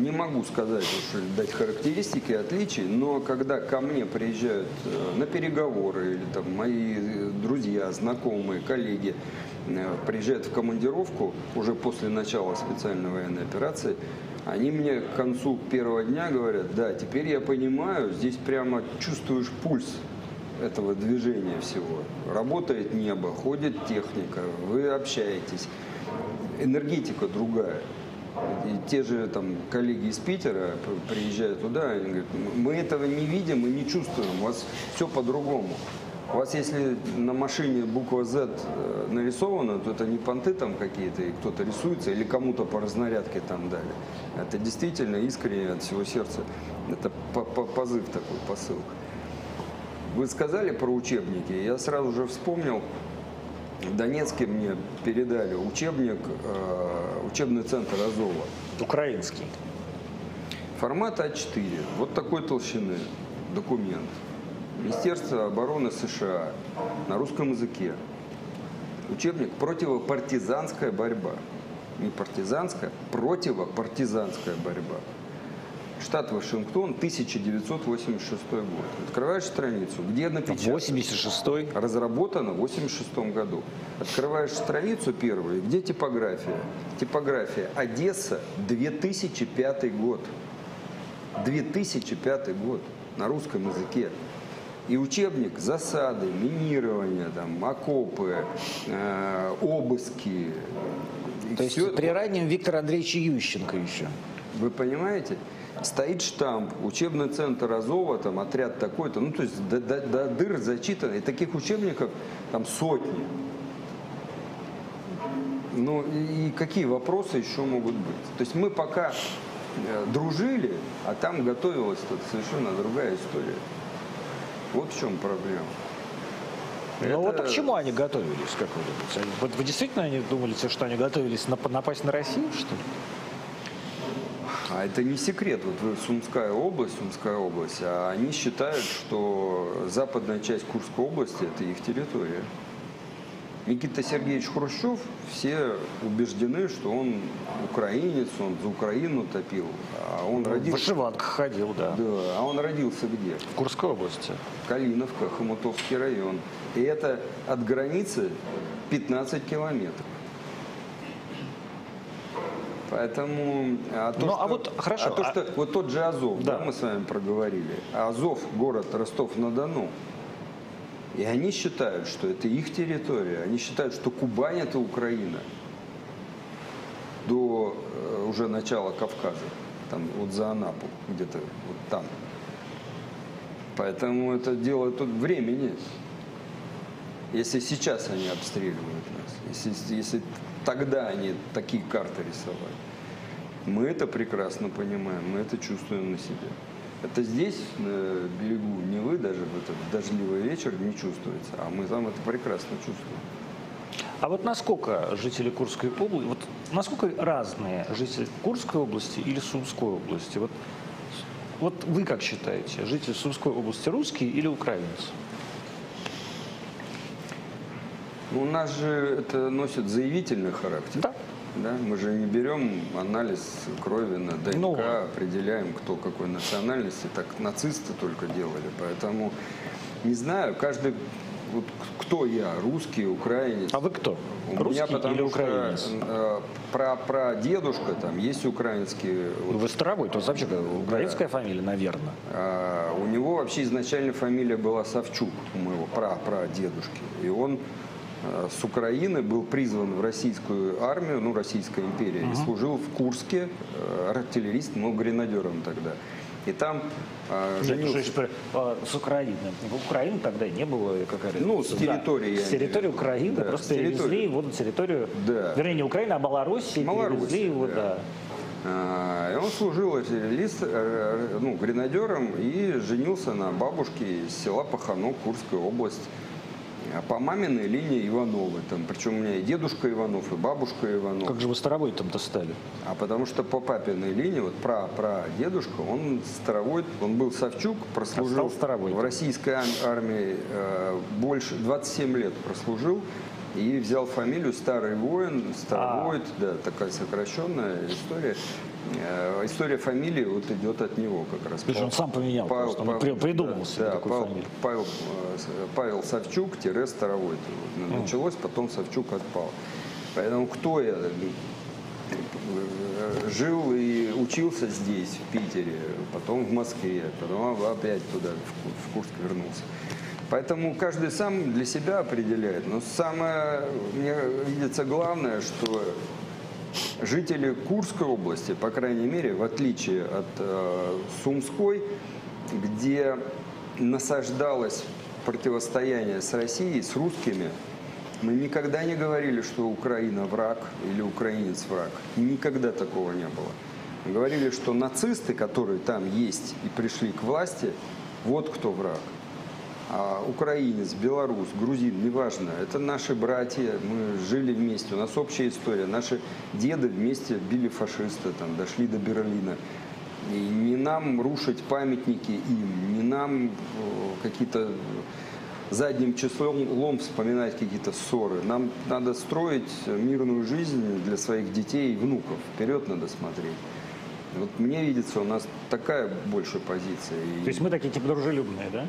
B: Не могу сказать, уж дать характеристики отличий, но когда ко мне приезжают э, на переговоры или там мои э, друзья, знакомые, коллеги э, приезжают в командировку уже после начала специальной военной операции, они мне к концу первого дня говорят, да, теперь я понимаю, здесь прямо чувствуешь пульс этого движения всего. Работает небо, ходит техника, вы общаетесь, энергетика другая. Те же там коллеги из Питера приезжают туда, они говорят, мы этого не видим и не чувствуем, у вас все по-другому. У вас если на машине буква Z э, нарисована, то это не понты там какие-то, и кто-то рисуется, или кому-то по разнарядке там дали. Это действительно искренне от всего сердца. Это по- по- позыв такой, посыл. Вы сказали про учебники, я сразу же вспомнил, в Донецке мне передали учебник, э, учебный центр Азова.
A: Украинский.
B: Формат А4, вот такой толщины документ. Министерство обороны США на русском языке. Учебник «Противопартизанская борьба». Не партизанская, противопартизанская борьба. Штат Вашингтон, 1986 год. Открываешь страницу, где напечатано?
A: 86-й.
B: разработана в 1986 году. Открываешь страницу первую, где типография? Типография Одесса, 2005 год. 2005 год на русском языке. И учебник засады, минирование, там, окопы, э, обыски.
A: То есть
B: всё-
A: при раннем Виктора Андреевича Ющенко еще.
B: вы понимаете? Стоит штамп, учебный центр Азова, там отряд такой-то, ну то есть до, до- до дыр зачитано, и таких учебников там сотни. Ну и, какие вопросы еще могут быть? То есть мы пока э, дружили, а там готовилась тут совершенно другая история. Вот в чем проблема.
A: Ну вот а
B: Это-
A: к чему они готовились, как вы думаете? Вот вы действительно они думали, что они готовились нап- напасть на Россию, что ли?
B: А это не секрет. Вот Сумская область, Сумская область, а они считают, что западная часть Курской области – это их территория. Никита Сергеевич Хрущев, все убеждены, что он украинец, он за Украину топил. А он
A: В
B: родился...
A: вышиванках ходил, да.
B: Да, а он родился где?
A: В Курской области.
B: Калиновка, Хомутовский район. И это от границы 15 километров. Поэтому... А то,
A: Ну,
B: что,
A: а вот хорошо,
B: а то,
A: а-
B: что вот тот же Азов, да.
A: Да.
B: мы с вами проговорили. Азов, город Ростов-на-Дону. И они считают, что это их территория. Они считают, что Кубань это Украина. До э, уже начала Кавказа. Там вот за Анапу, где-то вот там. Поэтому это дело тут времени. Если сейчас они обстреливают нас, если, если тогда они такие карты рисовали, мы это прекрасно понимаем, мы это чувствуем на себе. Это здесь, на берегу Невы, даже в этот дождливый вечер не чувствуется, а мы там это прекрасно чувствуем.
A: А вот насколько жители Курской области, вот насколько разные жители Курской области или Сумской области? Вот, вот вы как считаете, жители Сумской области русские или украинцы?
B: У нас же это носит заявительный характер.
A: Да.
B: Да, мы же не берем анализ крови на ДНК,
A: Ну.
B: определяем, кто какой национальности, так нацисты только делали. Поэтому не знаю, каждый, вот кто я, русский, украинец.
A: А вы кто?
B: У
A: Русский
B: меня потому
A: или украинец?
B: что э, про, про дедушка там есть украинский.
A: Ну, Вы старовой, то вообще украинская фамилия, наверное.
B: А, у него вообще изначально фамилия была Савчук, у моего пра дедушки, И он с Украины был призван в российскую армию, ну, Российская империя, и служил в Курске э, артиллеристом, ну, гренадером тогда. И там
A: Нет,
B: женился.
A: что ж, а, с Украины. Украины тогда не было какая
B: Ну, с территории, я
A: С территории. Украины
B: Да,
A: просто
B: территории.
A: перевезли его на территорию,
B: Да.
A: вернее, не Украины, а Малороссии,
B: Малороссии,
A: перевезли его,
B: да.
A: да.
B: А, И он служил артиллерист, э, ну, гренадером и женился на бабушке из села Пахано, Курская область. А По маминой линии Ивановы. Там, причем у меня и дедушка Иванов, и бабушка Иванов.
A: Как же вы старовой там-то стали?
B: А потому что по папиной линии, вот про, про дедушка, он старовой, он был Савчук, прослужил
A: А
B: в российской ар- армии э, больше, 27 лет прослужил и взял фамилию Старый воин, Старовой,
A: А.
B: да, такая сокращенная история. Э, история фамилии вот идет от него как раз.
A: Есть он сам поменял просто, он при- придумал себе
B: да,
A: такую
B: Павел,
A: фамилию.
B: Павел, э, Павел Савчук, тире Старовой. Вот Началось, потом Савчук отпал. Поэтому кто я? Э, Жил и учился здесь, в Питере, потом в Москве, потом опять туда, в Курск вернулся. Поэтому каждый сам для себя определяет. Но самое, мне видится главное, что жители Курской области, по крайней мере, в отличие от э, Сумской, где насаждалось противостояние с Россией, с русскими, мы никогда не говорили, что Украина враг или украинец враг. Никогда такого не было. Мы говорили, что нацисты, которые там есть и пришли к власти, вот кто враг. А украинец, белорус, грузин, неважно, это наши братья, мы жили вместе, у нас общая история. Наши деды вместе били фашиста, там, дошли до Берлина. И не нам рушить памятники им, не нам э, какие-то задним числом лом вспоминать какие-то ссоры. Нам надо строить мирную жизнь для своих детей и внуков. Вперед надо смотреть. Вот мне видится, у нас такая больше позиция.
A: То есть мы такие типа дружелюбные, да?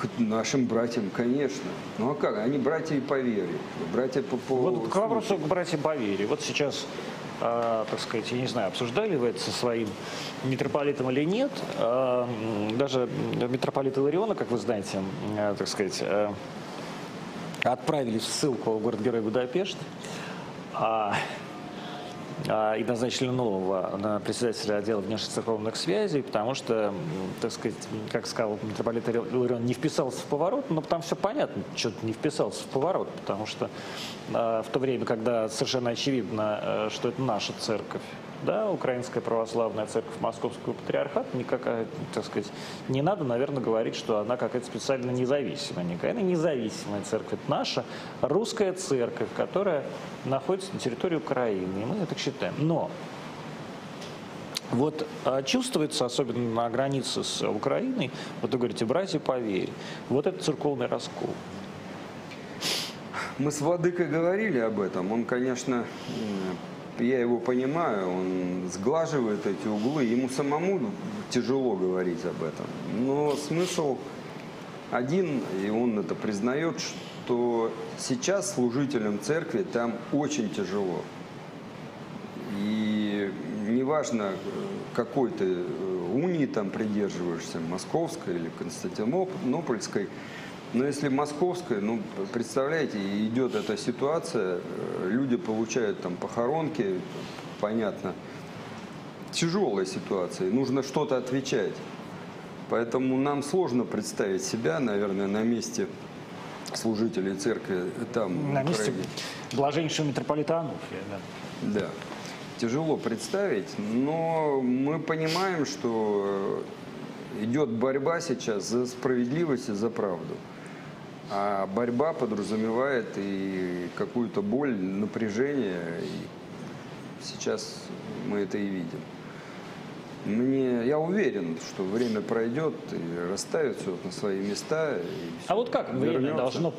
B: К нашим братьям, конечно. Ну а как? Они братья и по вере. Братья по, по
A: Вот к вопросу к братьям по вере. Вот сейчас, э, так сказать, я не знаю, обсуждали вы это со своим митрополитом или нет. Э, даже митрополита Илариона, как вы знаете, э, так сказать, э, отправили в ссылку в город-герой Будапешт. А, а, и назначили нового председателя отдела внешнецерковных связей, потому что, так сказать, как сказал митрополит Иларион, не вписался в поворот, но там все понятно, что-то не вписался в поворот, потому что а, в то время, когда совершенно очевидно, э, что это наша церковь, да, Украинская православная церковь Московского патриархата, никакая, так сказать, не надо, наверное, говорить, что она какая-то специально независимая. Никакая она независимая церковь. Это наша русская церковь, которая находится на территории Украины, и мы это считаем. Но вот а, чувствуется, особенно на границе с Украиной, вот вы говорите, братья по вере, вот этот церковный раскол.
B: Мы с Владыкой говорили об этом. Он, конечно, я его понимаю, он сглаживает эти углы. Ему самому тяжело говорить об этом. Но смысл один, и он это признает, что сейчас служителям церкви там очень тяжело. И неважно, какой ты э, унии там придерживаешься, московской или константинопольской, но если московская, ну, представляете, идет эта ситуация, э, люди получают там похоронки, понятно, тяжелая ситуация, нужно что-то отвечать. Поэтому нам сложно представить себя, наверное, на месте служителей церкви там.
A: На месте блаженнейшего митрополита Ануфрия,
B: да. Да. Тяжело представить, но мы понимаем, что идет борьба сейчас за справедливость и за правду. А борьба подразумевает и какую-то боль, напряжение. И сейчас мы это и видим. Мне, я уверен, что время пройдет и расставит все на свои места.
A: а вот как вернется. время должно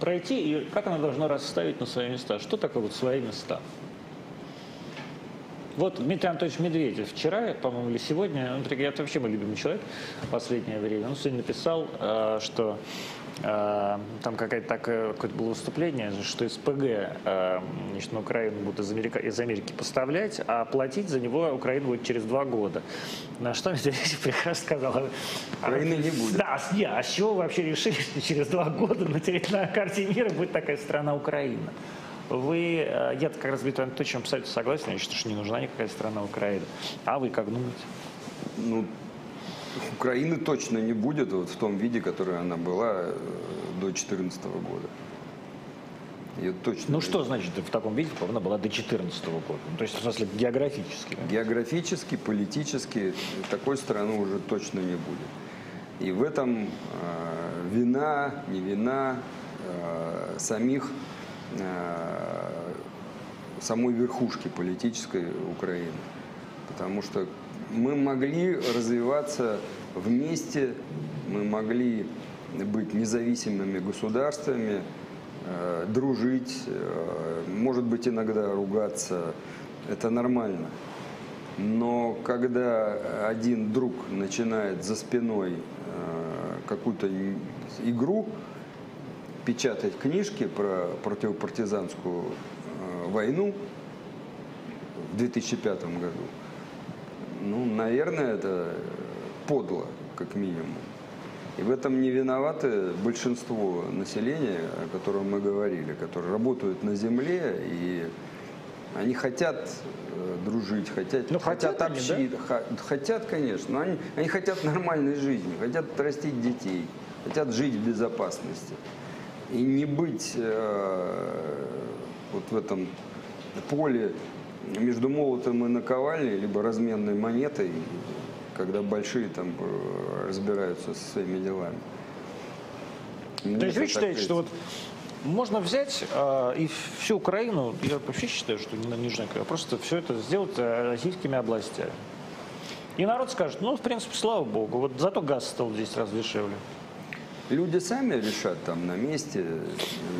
A: пройти и как оно должно расставить на свои места? Что такое вот свои места? Вот Дмитрий Анатольевич Медведев вчера, по-моему, или сегодня, он, это вообще мой любимый человек в последнее время, он сегодня написал, э, что там какое-то такое какое-то было выступление, что СПГ э, значит, на Украину будут из, Америка, из Америки поставлять, а платить за него Украина будет через два года. На что Медведев прекрасно сказал.
B: Украины не будет.
A: Да, а, а с чего вы вообще решили, что через два года на, на карте мира будет такая страна Украина? Вы, э, я как раз, Дмитрий Анатольевич, абсолютно согласен, я считаю, что не нужна никакая страна Украины. А вы как думаете?
B: Ну, Украины точно не будет вот в том виде, который она была э, до 2014 года.
A: Ее точно ну что значит в таком виде, как она была до 2014 года? Ну, то есть в смысле географически?
B: Да? Географически, политически такой страны уже точно не будет. И в этом э, вина, не вина э, самих Э, самой верхушки политической Украины. Потому что мы могли развиваться вместе, мы могли быть независимыми государствами, э, дружить, э, может быть иногда ругаться, это нормально. Но когда один друг начинает за спиной какую-то игру, печатать книжки про противопартизанскую э, войну в 2005 году, ну, наверное, это подло, как минимум. И в этом не виноваты большинство населения, о котором мы говорили, которые работают на земле, и они хотят э, дружить, хотят,
A: ну, хотят,
B: хотят общить, да? хотят, конечно, но они, они хотят нормальной жизни, хотят растить детей, хотят жить в безопасности и не быть э, вот в этом поле между молотом и наковальней, либо разменной монетой, когда большие там э, разбираются со своими делами.
A: Мне То есть вы считаете, что вот можно взять э, и всю Украину, я вообще считаю, что не нужно, а просто все это сделать э, российскими областями. И народ скажет, ну, в принципе, слава богу, вот зато газ стал в 10 раз дешевле.
B: Люди сами решат там на месте.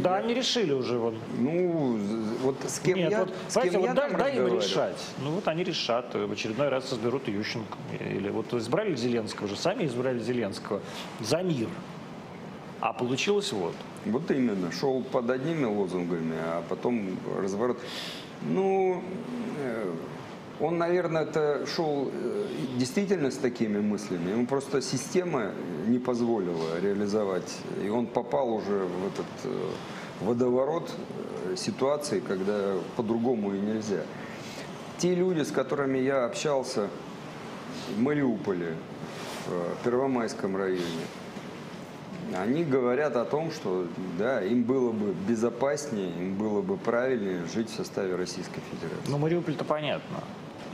A: Да, я... они решили уже. Вот.
B: Ну, вот с кем
A: Нет,
B: я,
A: вот,
B: с кем
A: вот дай, дай им решать. Ну вот они решат. В очередной раз изберут Ющенко. Или вот избрали Зеленского уже, сами избрали Зеленского за мир. А получилось вот.
B: Вот именно. Шел под одними лозунгами, а потом разворот. Ну, э, он, наверное, это шел э, действительно с такими мыслями. Ему просто система не позволила реализовать. И он попал уже в этот э, водоворот э, ситуации, когда по-другому и нельзя. Те люди, с которыми я общался в Мариуполе, в Первомайском районе, они говорят о том, что да, им было бы безопаснее, им было бы правильнее жить в составе Российской Федерации.
A: Ну, Мариуполь-то понятно.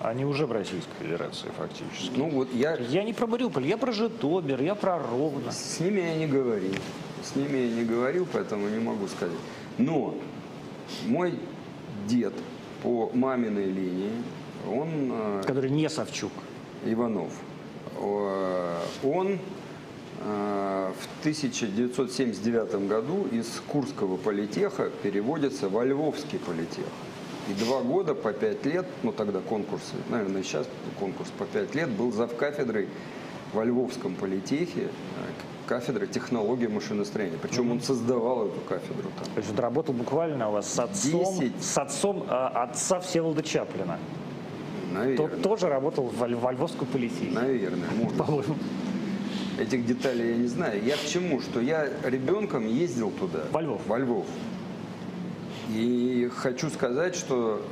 A: Они уже в Российской Федерации фактически.
B: Ну вот я
A: Я не про Мариуполь, я про Житомир, я про Ровно.
B: с ними я не говорил. С ними я не говорил, поэтому не могу сказать. Но мой дед по маминой линии, он э,
A: Который не Савчук.
B: Иванов. Э, Он э, в 1979 году из Курского политеха переводится во Львовский политех. И два года по пять лет, ну тогда конкурсы, наверное, сейчас конкурс по пять лет, был зав кафедрой во Львовском политехе, э, кафедры технологии машиностроения. Причем он создавал эту кафедру там.
A: То есть он работал буквально у вас с отцом,
B: Десять.
A: с отцом э, отца Всеволода Чаплина.
B: Наверное.
A: Тот тоже работал в, во Львовском политехе.
B: Наверное, может.
A: По-моему.
B: Этих деталей я не знаю. Я к чему? Что я ребенком ездил туда.
A: Во Львов.
B: Во Львов. И хочу сказать, что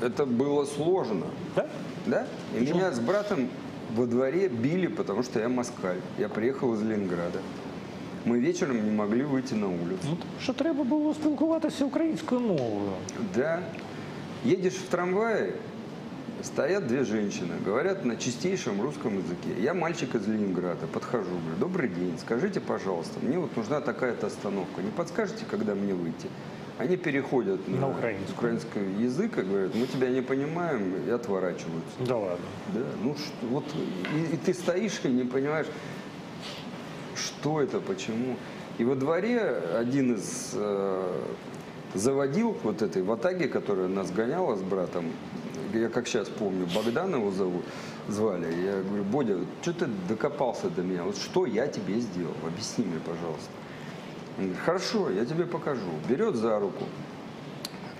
B: это было сложно.
A: Да?
B: Да? И меня с братом во дворе били, потому что я москаль. Я приехал из Ленинграда. Мы вечером не могли выйти на улицу.
A: Ну, що треба було спілкуватися українською мовою.
B: Да. Едешь в трамвае, стоят две женщины, говорят на чистейшем русском языке. Я мальчик из Ленинграда, подхожу, говорю, добрый день, скажите, пожалуйста, мне вот нужна такая-то остановка, не подскажете, когда мне выйти? Они переходят на,
A: На украинский.
B: украинский язык и говорят, мы тебя не понимаем, и отворачиваются.
A: Да ладно.
B: Да, ну что, вот и, и ты стоишь и не понимаешь, что это, почему. И во дворе один из э, заводил вот этой ватаги, которая нас гоняла с братом, я как сейчас помню, Богдан его зовут, звали. Я говорю, Бодя, что ты докопался до меня? Вот что я тебе сделал? Объясни мне, пожалуйста. Он говорит, хорошо, я тебе покажу. Берет за руку.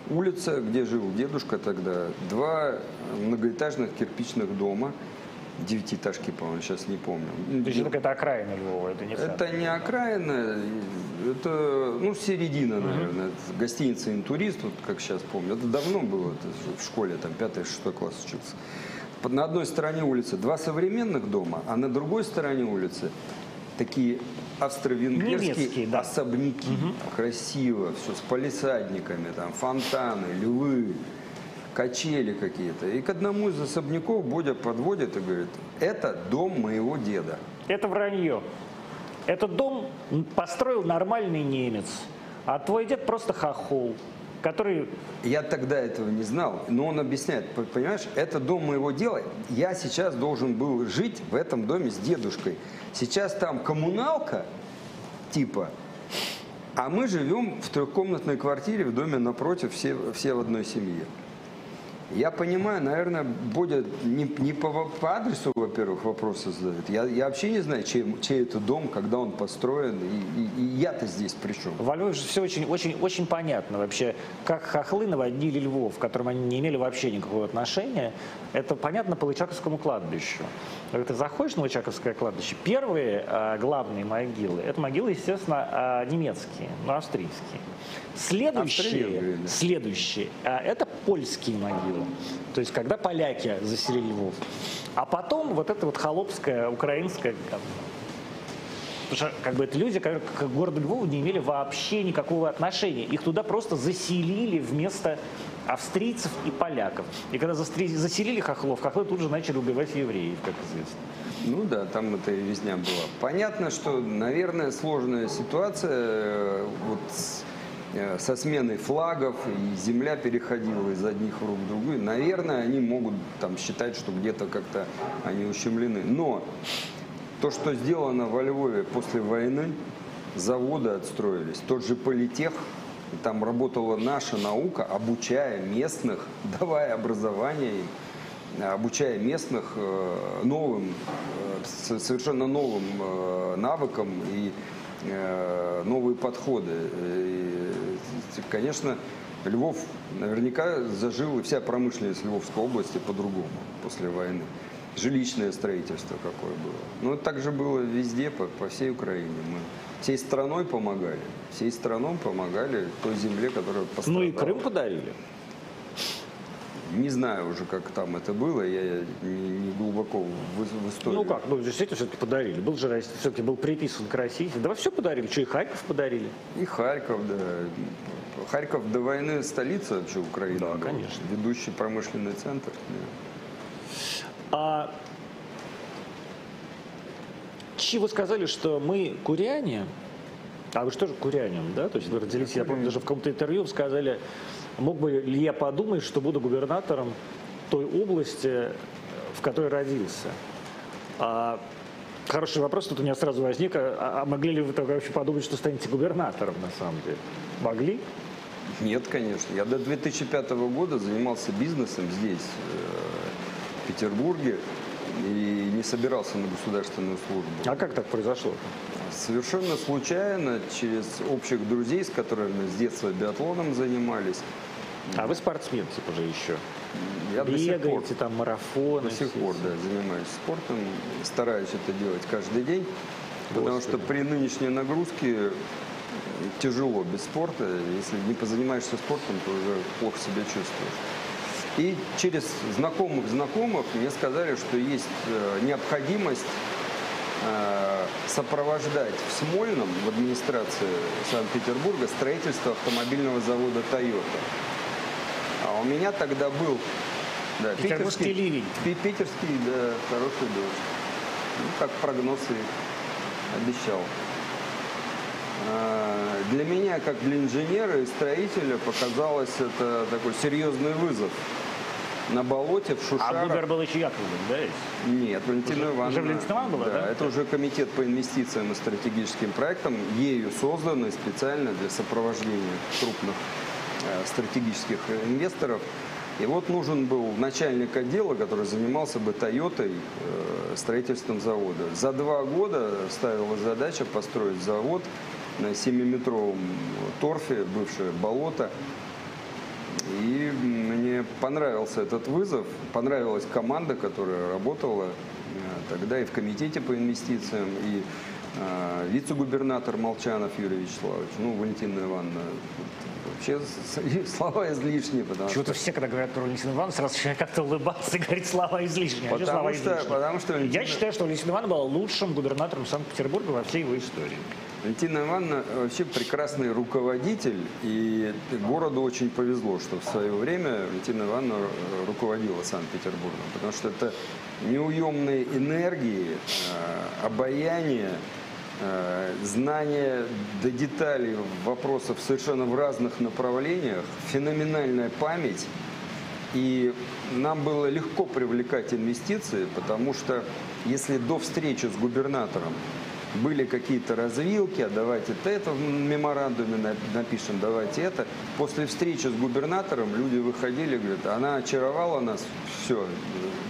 B: Улица, где жил дедушка тогда, два многоэтажных кирпичных дома, девятиэтажки, по-моему, сейчас не помню.
A: То есть это какая-то окраина Львова, это не центр.
B: Это не окраина, это, ну, середина, наверное. Это гостиница «Интурист», вот как сейчас помню. Это давно было, это в школе, там, 5-6 класс учился. На одной стороне улицы два современных дома, а на другой стороне улицы такие австро-венгерские
A: да.
B: особняки. Красиво, все с палисадниками, там, фонтаны, львы, качели какие-то. И к одному из особняков Бодя подводит и говорит, это дом моего деда.
A: Это вранье. Этот дом построил нормальный немец, а твой дед просто хохол, который...
B: Я тогда этого не знал, но он объясняет, понимаешь, это дом моего дела, я сейчас должен был жить в этом доме с дедушкой. Сейчас там коммуналка, типа, а мы живем в трехкомнатной квартире в доме напротив, все, все в одной семье. Я понимаю, наверное, Бодя не, не по, по адресу, во-первых, вопросы задает. Я, я вообще не знаю, чей, чей это дом, когда он построен, и, и- и я-то здесь при чем.
A: Во Львове же все очень, очень, очень понятно вообще, как хохлы наводнили Львов, к которым они не имели вообще никакого отношения. Это понятно по Лычаковскому кладбищу. Когда ты заходишь на Лычаковское кладбище, первые а, главные могилы, это могилы, естественно, а, немецкие, но австрийские. Следующие,
B: да.
A: следующие а, это польские могилы. То есть, когда поляки заселили Львов. А потом вот это вот холопская, украинская, как Потому что как бы это люди, которые к городу Львову не имели вообще никакого отношения. Их туда просто заселили вместо австрийцев и поляков. И когда заселили хохлов, хохлы тут же начали убивать евреев, как известно.
B: Ну да, там это везня была. Понятно, что, наверное, сложная ситуация э, вот со сменой флагов, и земля переходила из одних рук в другую. Наверное, они могут там считать, что где-то как-то они ущемлены. Но то, что сделано во Львове после войны, заводы отстроились, тот же политех, там работала наша наука, обучая местных, давая образование им, обучая местных э, новым, э, совершенно новым э, навыкам и э, новые подходы. Конечно, Львов наверняка зажил, и вся промышленность Львовской области по-другому после войны. Жилищное строительство какое было. Ну, так же было везде, по, по всей Украине. Мы всей страной помогали. Всей страной помогали той земле, которая пострадала.
A: Ну и Крым подарили.
B: Не знаю уже, как там это было, я не, не глубоко в, в историю.
A: Ну как, ну действительно все-таки подарили. Был же все-таки был приписан к России. Да все подарили, что и Харьков подарили.
B: И Харьков, да. Харьков до войны столица вообще Украины.
A: Да,
B: был.
A: конечно.
B: Ведущий промышленный центр. да.
A: А Чи вы сказали, что мы куряне, а вы что же курянин, да? То есть вы родились, я помню, даже в каком-то интервью сказали, мог бы ли я подумать, что буду губернатором той области, в которой родился? А, хороший вопрос тут у меня сразу возник. А, а могли ли вы тогда вообще подумать, что станете губернатором на самом деле? Могли?
B: Нет, конечно. Я до 2005 года занимался бизнесом здесь, э, в Петербурге, и не собирался на государственную службу.
A: А как так произошло?
B: Совершенно случайно, через общих друзей, с которыми с детства биатлоном занимались.
A: А вы спортсмен, типа же еще?
B: Я до сих пор,
A: Бегаете, там, марафоны.
B: до сих пор да, занимаюсь спортом, стараюсь это делать каждый день, потому что при нынешней нагрузке тяжело без спорта. Если не позанимаешься спортом, то уже плохо себя чувствуешь. И через знакомых знакомых мне сказали, что есть э, необходимость э, сопровождать в Смольном, в администрации Санкт-Петербурга, строительство автомобильного завода Toyota. А у меня тогда был да,
A: Петербургский ливень.
B: Пи- Питерский, да, хороший дождь. Ну, как прогноз и обещал. А, Для меня, как для инженера и строителя, показалось это такой серьезный вызов. На болоте, в
A: А
B: Шушарах.
A: губер был еще Яковлевым, да?
B: Нет, Валентина
A: Уже-
B: Ивановна.
A: уже Валентина Ивановна была, да?
B: это уже комитет по инвестициям и стратегическим проектам, ею созданный специально для сопровождения крупных э, стратегических инвесторов. И вот нужен был начальник отдела, который занимался бы Тойотой, э, строительством завода. За два года ставилась задача построить завод на 7-метровом торфе, бывшее болото. И мне понравился этот вызов, понравилась команда, которая работала э, тогда и в комитете по инвестициям, и э, вице-губернатор Молчанов Юрий Вячеславович, ну, Валентина Ивановна. Вообще слова излишние, потому что...
A: Все, когда говорят про Валентину Ивановну, сразу начинают как-то улыбаться и говорить слова излишние. А
B: Потому
A: слова
B: что-
A: излишние?
B: потому что
A: Я
B: Валентина-
A: считаю, что Валентина Ивановна была лучшим губернатором Санкт-Петербурга во всей его истории.
B: Валентина Ивановна вообще прекрасный руководитель, и городу очень повезло, что в свое время Валентина Ивановна э, руководила Санкт-Петербургом, потому что это неуемные энергии, э, обаяние, э, знание до деталей вопросов совершенно в разных направлениях, феноменальная память, и нам было легко привлекать инвестиции, потому что если до встречи с губернатором были какие-то развилки, а давайте это в меморандуме на- напишем, давайте это. После встречи с губернатором люди выходили, говорят, она очаровала нас, все,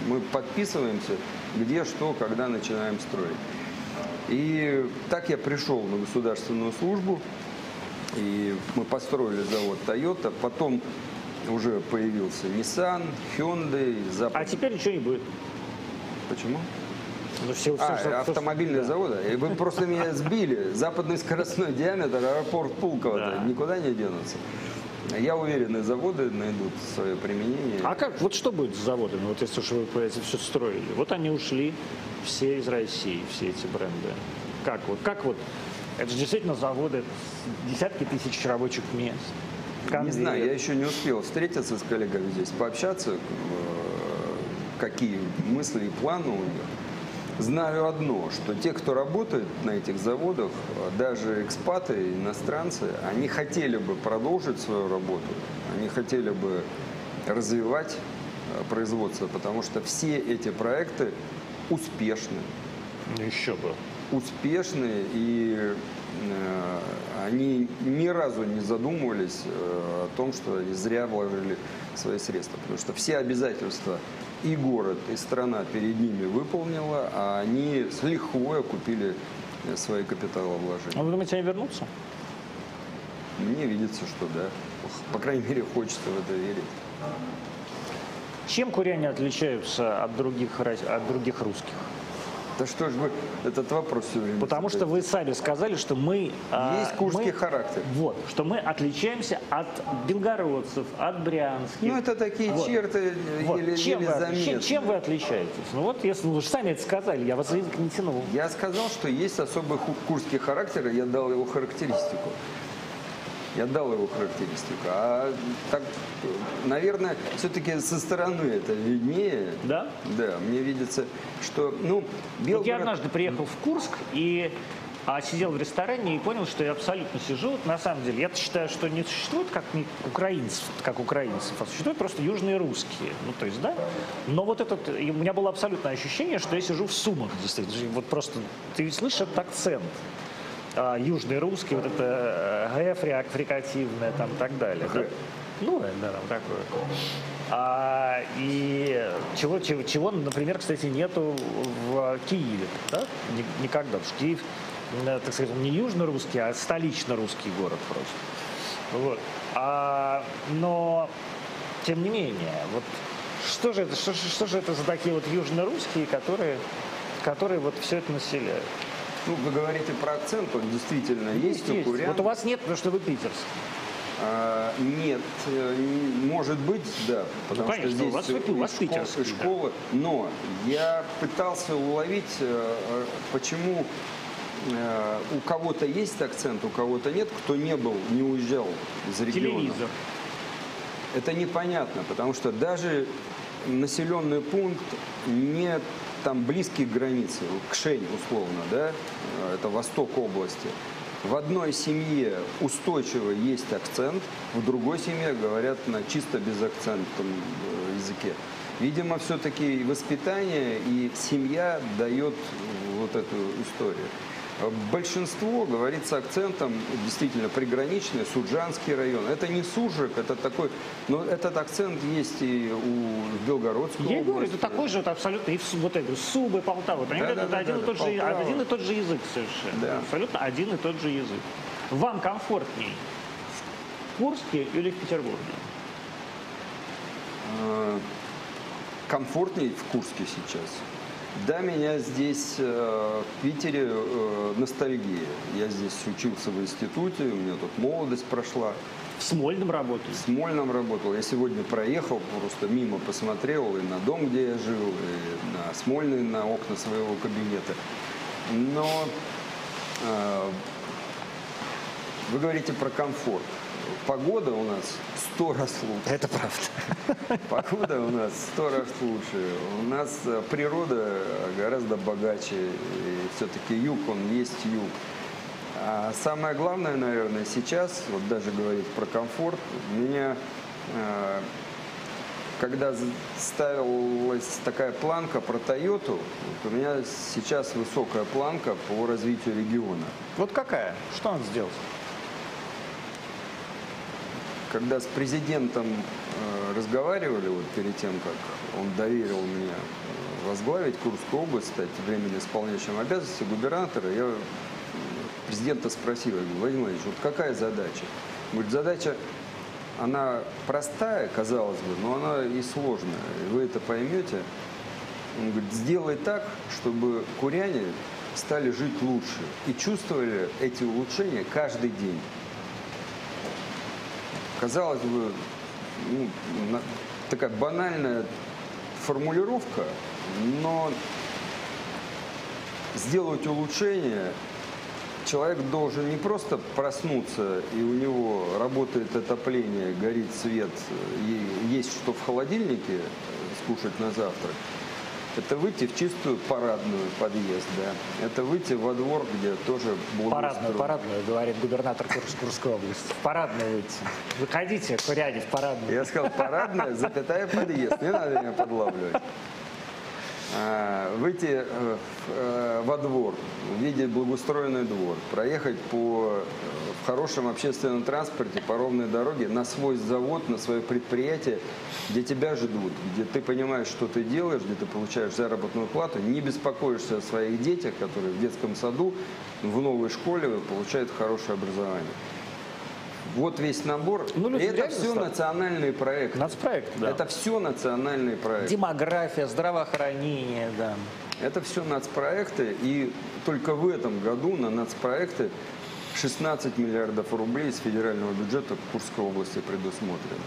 B: мы подписываемся, где, что, когда начинаем строить. И так я пришел на государственную службу, и мы построили завод Toyota, потом уже появился Nissan, Hyundai, Запад.
A: А теперь ничего не будет.
B: Почему?
A: Ну, все, все,
B: А,
A: все-
B: автомобильные
A: да.
B: заводы. И вы просто меня сбили. Западный скоростной диаметр, аэропорт Пулково
A: Да.
B: никуда не денутся. Я уверен, и заводы найдут свое применение.
A: А как, вот что будет с заводами, вот если уж вы это все строили? Вот они ушли все из России, все эти бренды. Как вот, как вот, это же действительно заводы, десятки тысяч рабочих мест.
B: Не знаю, я
A: конвейер.
B: еще не успел встретиться с коллегами здесь, пообщаться, э, какие мысли и планы у них. Знаю одно, что те, кто работает на этих заводах, даже экспаты, иностранцы, они хотели бы продолжить свою работу, они хотели бы развивать э, производство, потому что все эти проекты успешны
A: Ну, еще бы.
B: успешны, и э, они ни разу не задумывались э, о том, что они зря вложили свои средства. Потому что все обязательства и город, и страна перед ними выполнила, а они с лихвой окупили э, свои капиталовложения.
A: А вы думаете, они вернутся?
B: Мне видится, что да. По крайней мере, хочется в это верить.
A: Чем куряне отличаются от других, от других русских?
B: Да что ж вы этот вопрос все время
A: Потому что вы сами сказали, что мы... а,
B: Есть курский
A: мы-
B: характер.
A: Вот, что мы отличаемся от белгородцев, от брянских.
B: Ну, это такие
A: Вот.
B: черты э,
A: Вот.
B: еле,
A: чем,
B: еле
A: вы, отли- чем, чем вы отличаетесь? Ну вот, если вы же сами это сказали, я вас за язык не тянул.
B: Я сказал, что есть особый курский характер, и я дал его характеристику. Я дал его характеристику. А так, наверное, все-таки со стороны это виднее.
A: Да?
B: Да, мне видится, что, ну,
A: Вот я
B: Белгород...
A: однажды приехал в Курск и а, сидел в ресторане и понял, что я абсолютно сижу. Вот на самом деле, я считаю, что не существует как не украинцев, как украинцев, а существуют просто южные русские. Ну, то есть, да. Но вот этот, у меня было абсолютное ощущение, что я сижу в Сумах, действительно. Вот просто, ты слышишь этот акцент. А, южный русский, вот это э, г фри- фрикативное там и так далее. да?
B: Г.
A: Ну, да, да, там такое. А, и чего, чего, чего, например, кстати, нету в Киеве, да? Ни- Никогда. Потому что Киев, э, так сказать, не южно-русский, а столично-русский город просто. Вот. А, но, тем не менее, вот что же это, что, что же это за такие вот южно-русские, которые, которые вот все это населяют?
B: Ну, вы говорите про акцент, он действительно есть, у курян.
A: Вот у вас нет, потому что вы питерский.
B: А, нет, э, может быть, да, потому
A: Ну, конечно,
B: что
A: у
B: здесь
A: вас-
B: и
A: у вас
B: школ-
A: питерский,
B: и школы, но я пытался уловить, э, э, почему у кого-то есть акцент, у кого-то нет, кто не был, не уезжал из региона.
A: Телевизор.
B: Это непонятно, потому что даже населенный пункт не там близкий к границе, к Шень условно, да, э, это восток области. В одной семье устойчиво есть акцент, в другой семье говорят на чисто безакцентном э, языке. Видимо, все-таки воспитание, и семья дает вот эту историю. Большинство говорит с акцентом действительно приграничный, Суджанский район. Это не Суржик, это такой, но этот акцент есть и у Белгородской
A: Я и говорю,
B: области.
A: это такой же, вот абсолютно, и в, вот это, Субы, Полтава.
B: Да, да,
A: это
B: да,
A: один,
B: да,
A: и тот же,
B: Полтава.
A: один и тот же язык совершенно.
B: Да.
A: Абсолютно один и тот же язык. Вам комфортней в Курске или в Петербурге?
B: Э, комфортней в Курске сейчас. Да, меня здесь, э, в Питере, э, ностальгия. Я здесь учился в институте, у меня тут молодость прошла.
A: В Смольном работали.
B: В Смольном работал. Я сегодня проехал, просто мимо посмотрел и на дом, где я жил, и на Смольный, на окна своего кабинета. Но э, вы говорите про комфорт. Погода у нас сто раз лучше.
A: Это правда.
B: Погода у нас сто раз лучше. У нас э, природа гораздо богаче. И все-таки юг, он есть юг. А самое главное, наверное, сейчас, вот даже говорить про комфорт, меня, э, когда ставилась такая планка про Тойоту, вот у меня сейчас высокая планка по развитию региона.
A: Вот какая? Что он сделал?
B: Когда с президентом э, разговаривали вот перед тем, как он доверил мне э, возглавить Курскую область, стать временно исполняющим обязанности губернатора, я президента спросил, я говорю, Владимир Владимирович, вот какая задача? Говорит, задача, она простая, казалось бы, но она и сложная. И вы это поймете. Он говорит, сделай так, чтобы куряне стали жить лучше и чувствовали эти улучшения каждый день. Казалось бы, ну, такая банальная формулировка, но сделать улучшение человек должен не просто проснуться, и у него работает отопление, горит свет, и есть что в холодильнике скушать на завтрак. Это выйти в чистую парадную подъезд, да. Это выйти во двор, где тоже
A: Парадную,
B: благоустроен.
A: парадную, говорит губернатор Курс- Курской области. Парадную выйти. Выходите, куряне, в парадную.
B: Я сказал, парадная, запятая подъезд. Не надо меня подлавливать. А, Выйти э, э, во двор, увидеть благоустроенный двор, проехать по, э, в хорошем общественном транспорте по ровной дороге на свой завод, на свое предприятие, где тебя ждут, где ты понимаешь, что ты делаешь, где ты получаешь заработную плату, не беспокоишься о своих детях, которые в детском саду, в новой школе получают хорошее образование. Вот весь набор.
A: Ну, люди
B: это все
A: стали-
B: национальные проекты.
A: Нацпроект, да.
B: Это все национальные проекты.
A: Демография, здравоохранение, да.
B: Это все нацпроекты. И только в этом году на нацпроекты 16 миллиардов рублей из федерального бюджета Курской области предусмотрено.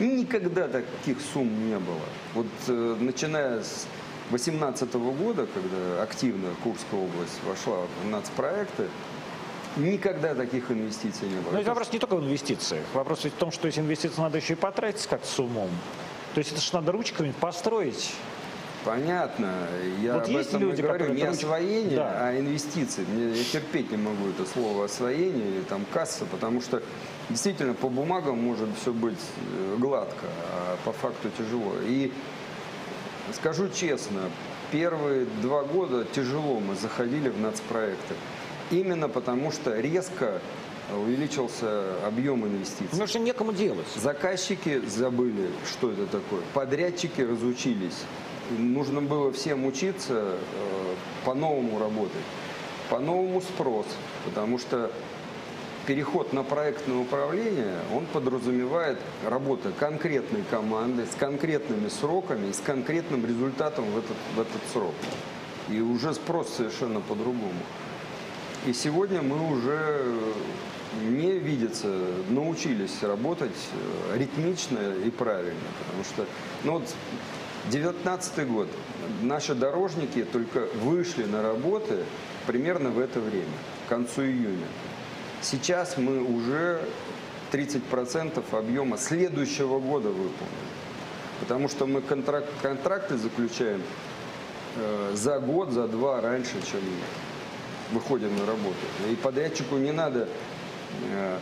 B: Никогда таких сумм не было. Вот э, начиная с 2018 года, когда активно Курская область вошла в нацпроекты, Никогда таких инвестиций не было.
A: Но ведь вопрос не только в инвестициях. Вопрос ведь в том, что эти инвестиции надо еще и потратить как с умом. То есть это же надо ручками построить.
B: Понятно. Я
A: Вот
B: об
A: есть
B: этом
A: люди,
B: и говорю. Не
A: это
B: освоение,
A: Да.
B: а инвестиции. Мне, я терпеть не могу это слово освоение или там касса, потому что действительно по бумагам может все быть э, гладко, а по факту тяжело. И скажу честно, первые два года тяжело мы заходили в нацпроекты. Именно потому что резко увеличился объем инвестиций.
A: Потому что некому делать.
B: Заказчики забыли, что это такое. Подрядчики разучились. Нужно было всем учиться э, по-новому работать. По-новому спрос. Потому что переход на проектное управление, он подразумевает работу конкретной команды с конкретными сроками и с конкретным результатом в этот, в этот срок. И уже спрос совершенно по-другому. И сегодня мы уже не видится, научились работать э, ритмично и правильно. Потому что, ну вот, 19 год, наши дорожники только вышли на работы примерно в это время, к концу июня. Сейчас мы уже 30% объема следующего года выполнили. Потому что мы контракт, контракты заключаем э, за год, за два раньше, чем выходим на работу. И подрядчику не надо, э,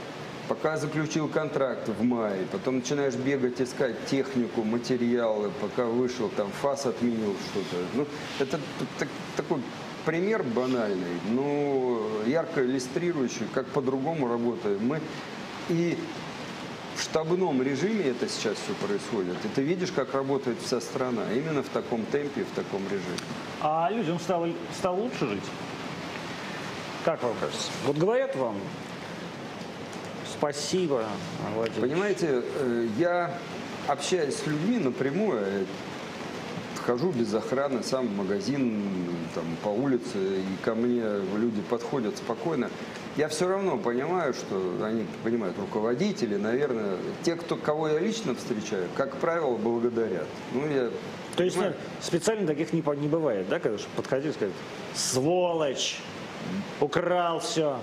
B: пока заключил контракт в мае, потом начинаешь бегать, искать технику, материалы, пока вышел, там ФАС отменил что-то. Ну, это так- такой пример банальный, но ярко иллюстрирующий, как по-другому работаем мы. И в штабном режиме это сейчас все происходит. И ты видишь, как работает вся страна. Именно в таком темпе, в таком режиме.
A: А людям стало, стало лучше жить? Как вам кажется? Вот говорят вам спасибо, Владимир.
B: Понимаете, э, я общаюсь с людьми напрямую, я хожу без охраны, сам в магазин, там, по улице, и ко мне люди подходят спокойно. Я все равно понимаю, что они понимают, руководители, наверное, те, кто, кого я лично встречаю, как правило, благодарят. Ну, я
A: То есть
B: понимаю,
A: нет, специально таких не, не бывает, да, когда подходили и сказать, сволочь, украл все.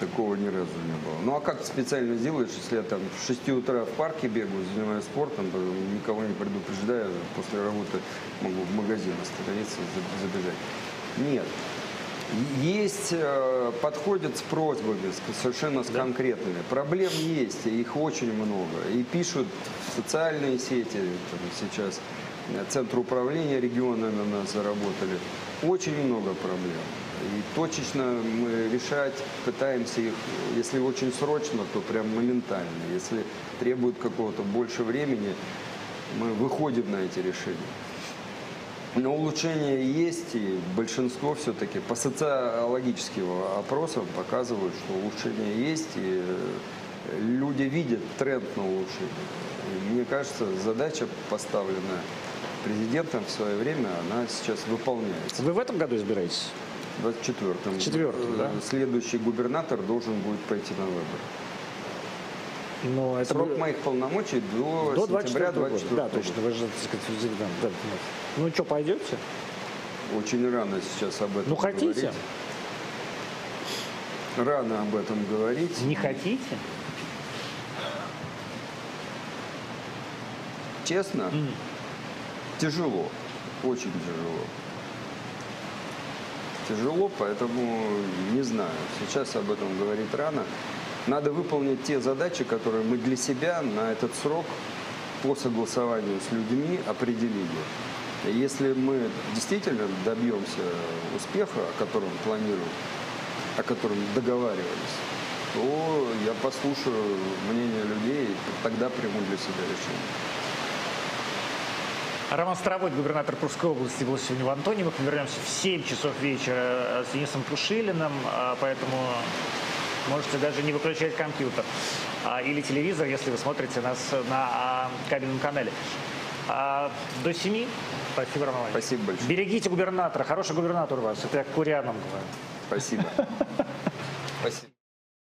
B: Такого ни разу не было. Ну а как ты специально сделаешь, если я там в 6 утра в парке бегаю, занимаюсь спортом, то никого не предупреждаю, после работы могу в магазин остановиться, за- забежать. Нет. Есть, э, подходят с просьбами, совершенно с конкретными. Проблем есть, их очень много. И пишут в социальные сети, там сейчас э, Центр управления регионами у нас заработали. Очень много проблем. И точечно мы решать пытаемся их, если очень срочно, то прям моментально. Если требует какого-то больше времени, мы выходим на эти решения. Но улучшения есть, и большинство все-таки по социологическим опросам показывают, что улучшения есть, и э, люди видят тренд на улучшение. И мне кажется, задача, поставленная президентом в свое время, она сейчас выполняется.
A: Вы в этом году избираетесь?
B: В 24-м.
A: Четвертом, да?
B: Следующий губернатор должен будет пойти на выборы.
A: Ну, это
B: Срок
A: вы-
B: моих полномочий до,
A: до
B: сентября
A: 24 года.
B: 24
A: Да, точно. Вы же, так сказать. Да, да. Ну что, пойдете?
B: Очень рано сейчас об этом
A: Ну, хотите?
B: говорить. Рано об этом говорить.
A: Не хотите?
B: Честно, тяжело. Очень тяжело. Тяжело, поэтому не знаю. Сейчас об этом говорить рано. Надо выполнить те задачи, которые мы для себя на этот срок по согласованию с людьми определили. Если мы действительно добьемся успеха, о котором планируем, о котором договаривались, то я послушаю мнение людей и тогда приму для себя решение.
A: Роман Старовой, губернатор Курской области, был сегодня в Антонимах. Мы вернемся в 7 часов вечера с Денисом Пушилиным, а, поэтому можете даже не выключать компьютер а, или телевизор, если вы смотрите нас на а, кабельном канале. До 7. Спасибо, Роман.
B: Спасибо большое.
A: Берегите губернатора. Хороший губернатор у вас. Это я к курянам говорю.
B: Спасибо. Спасибо.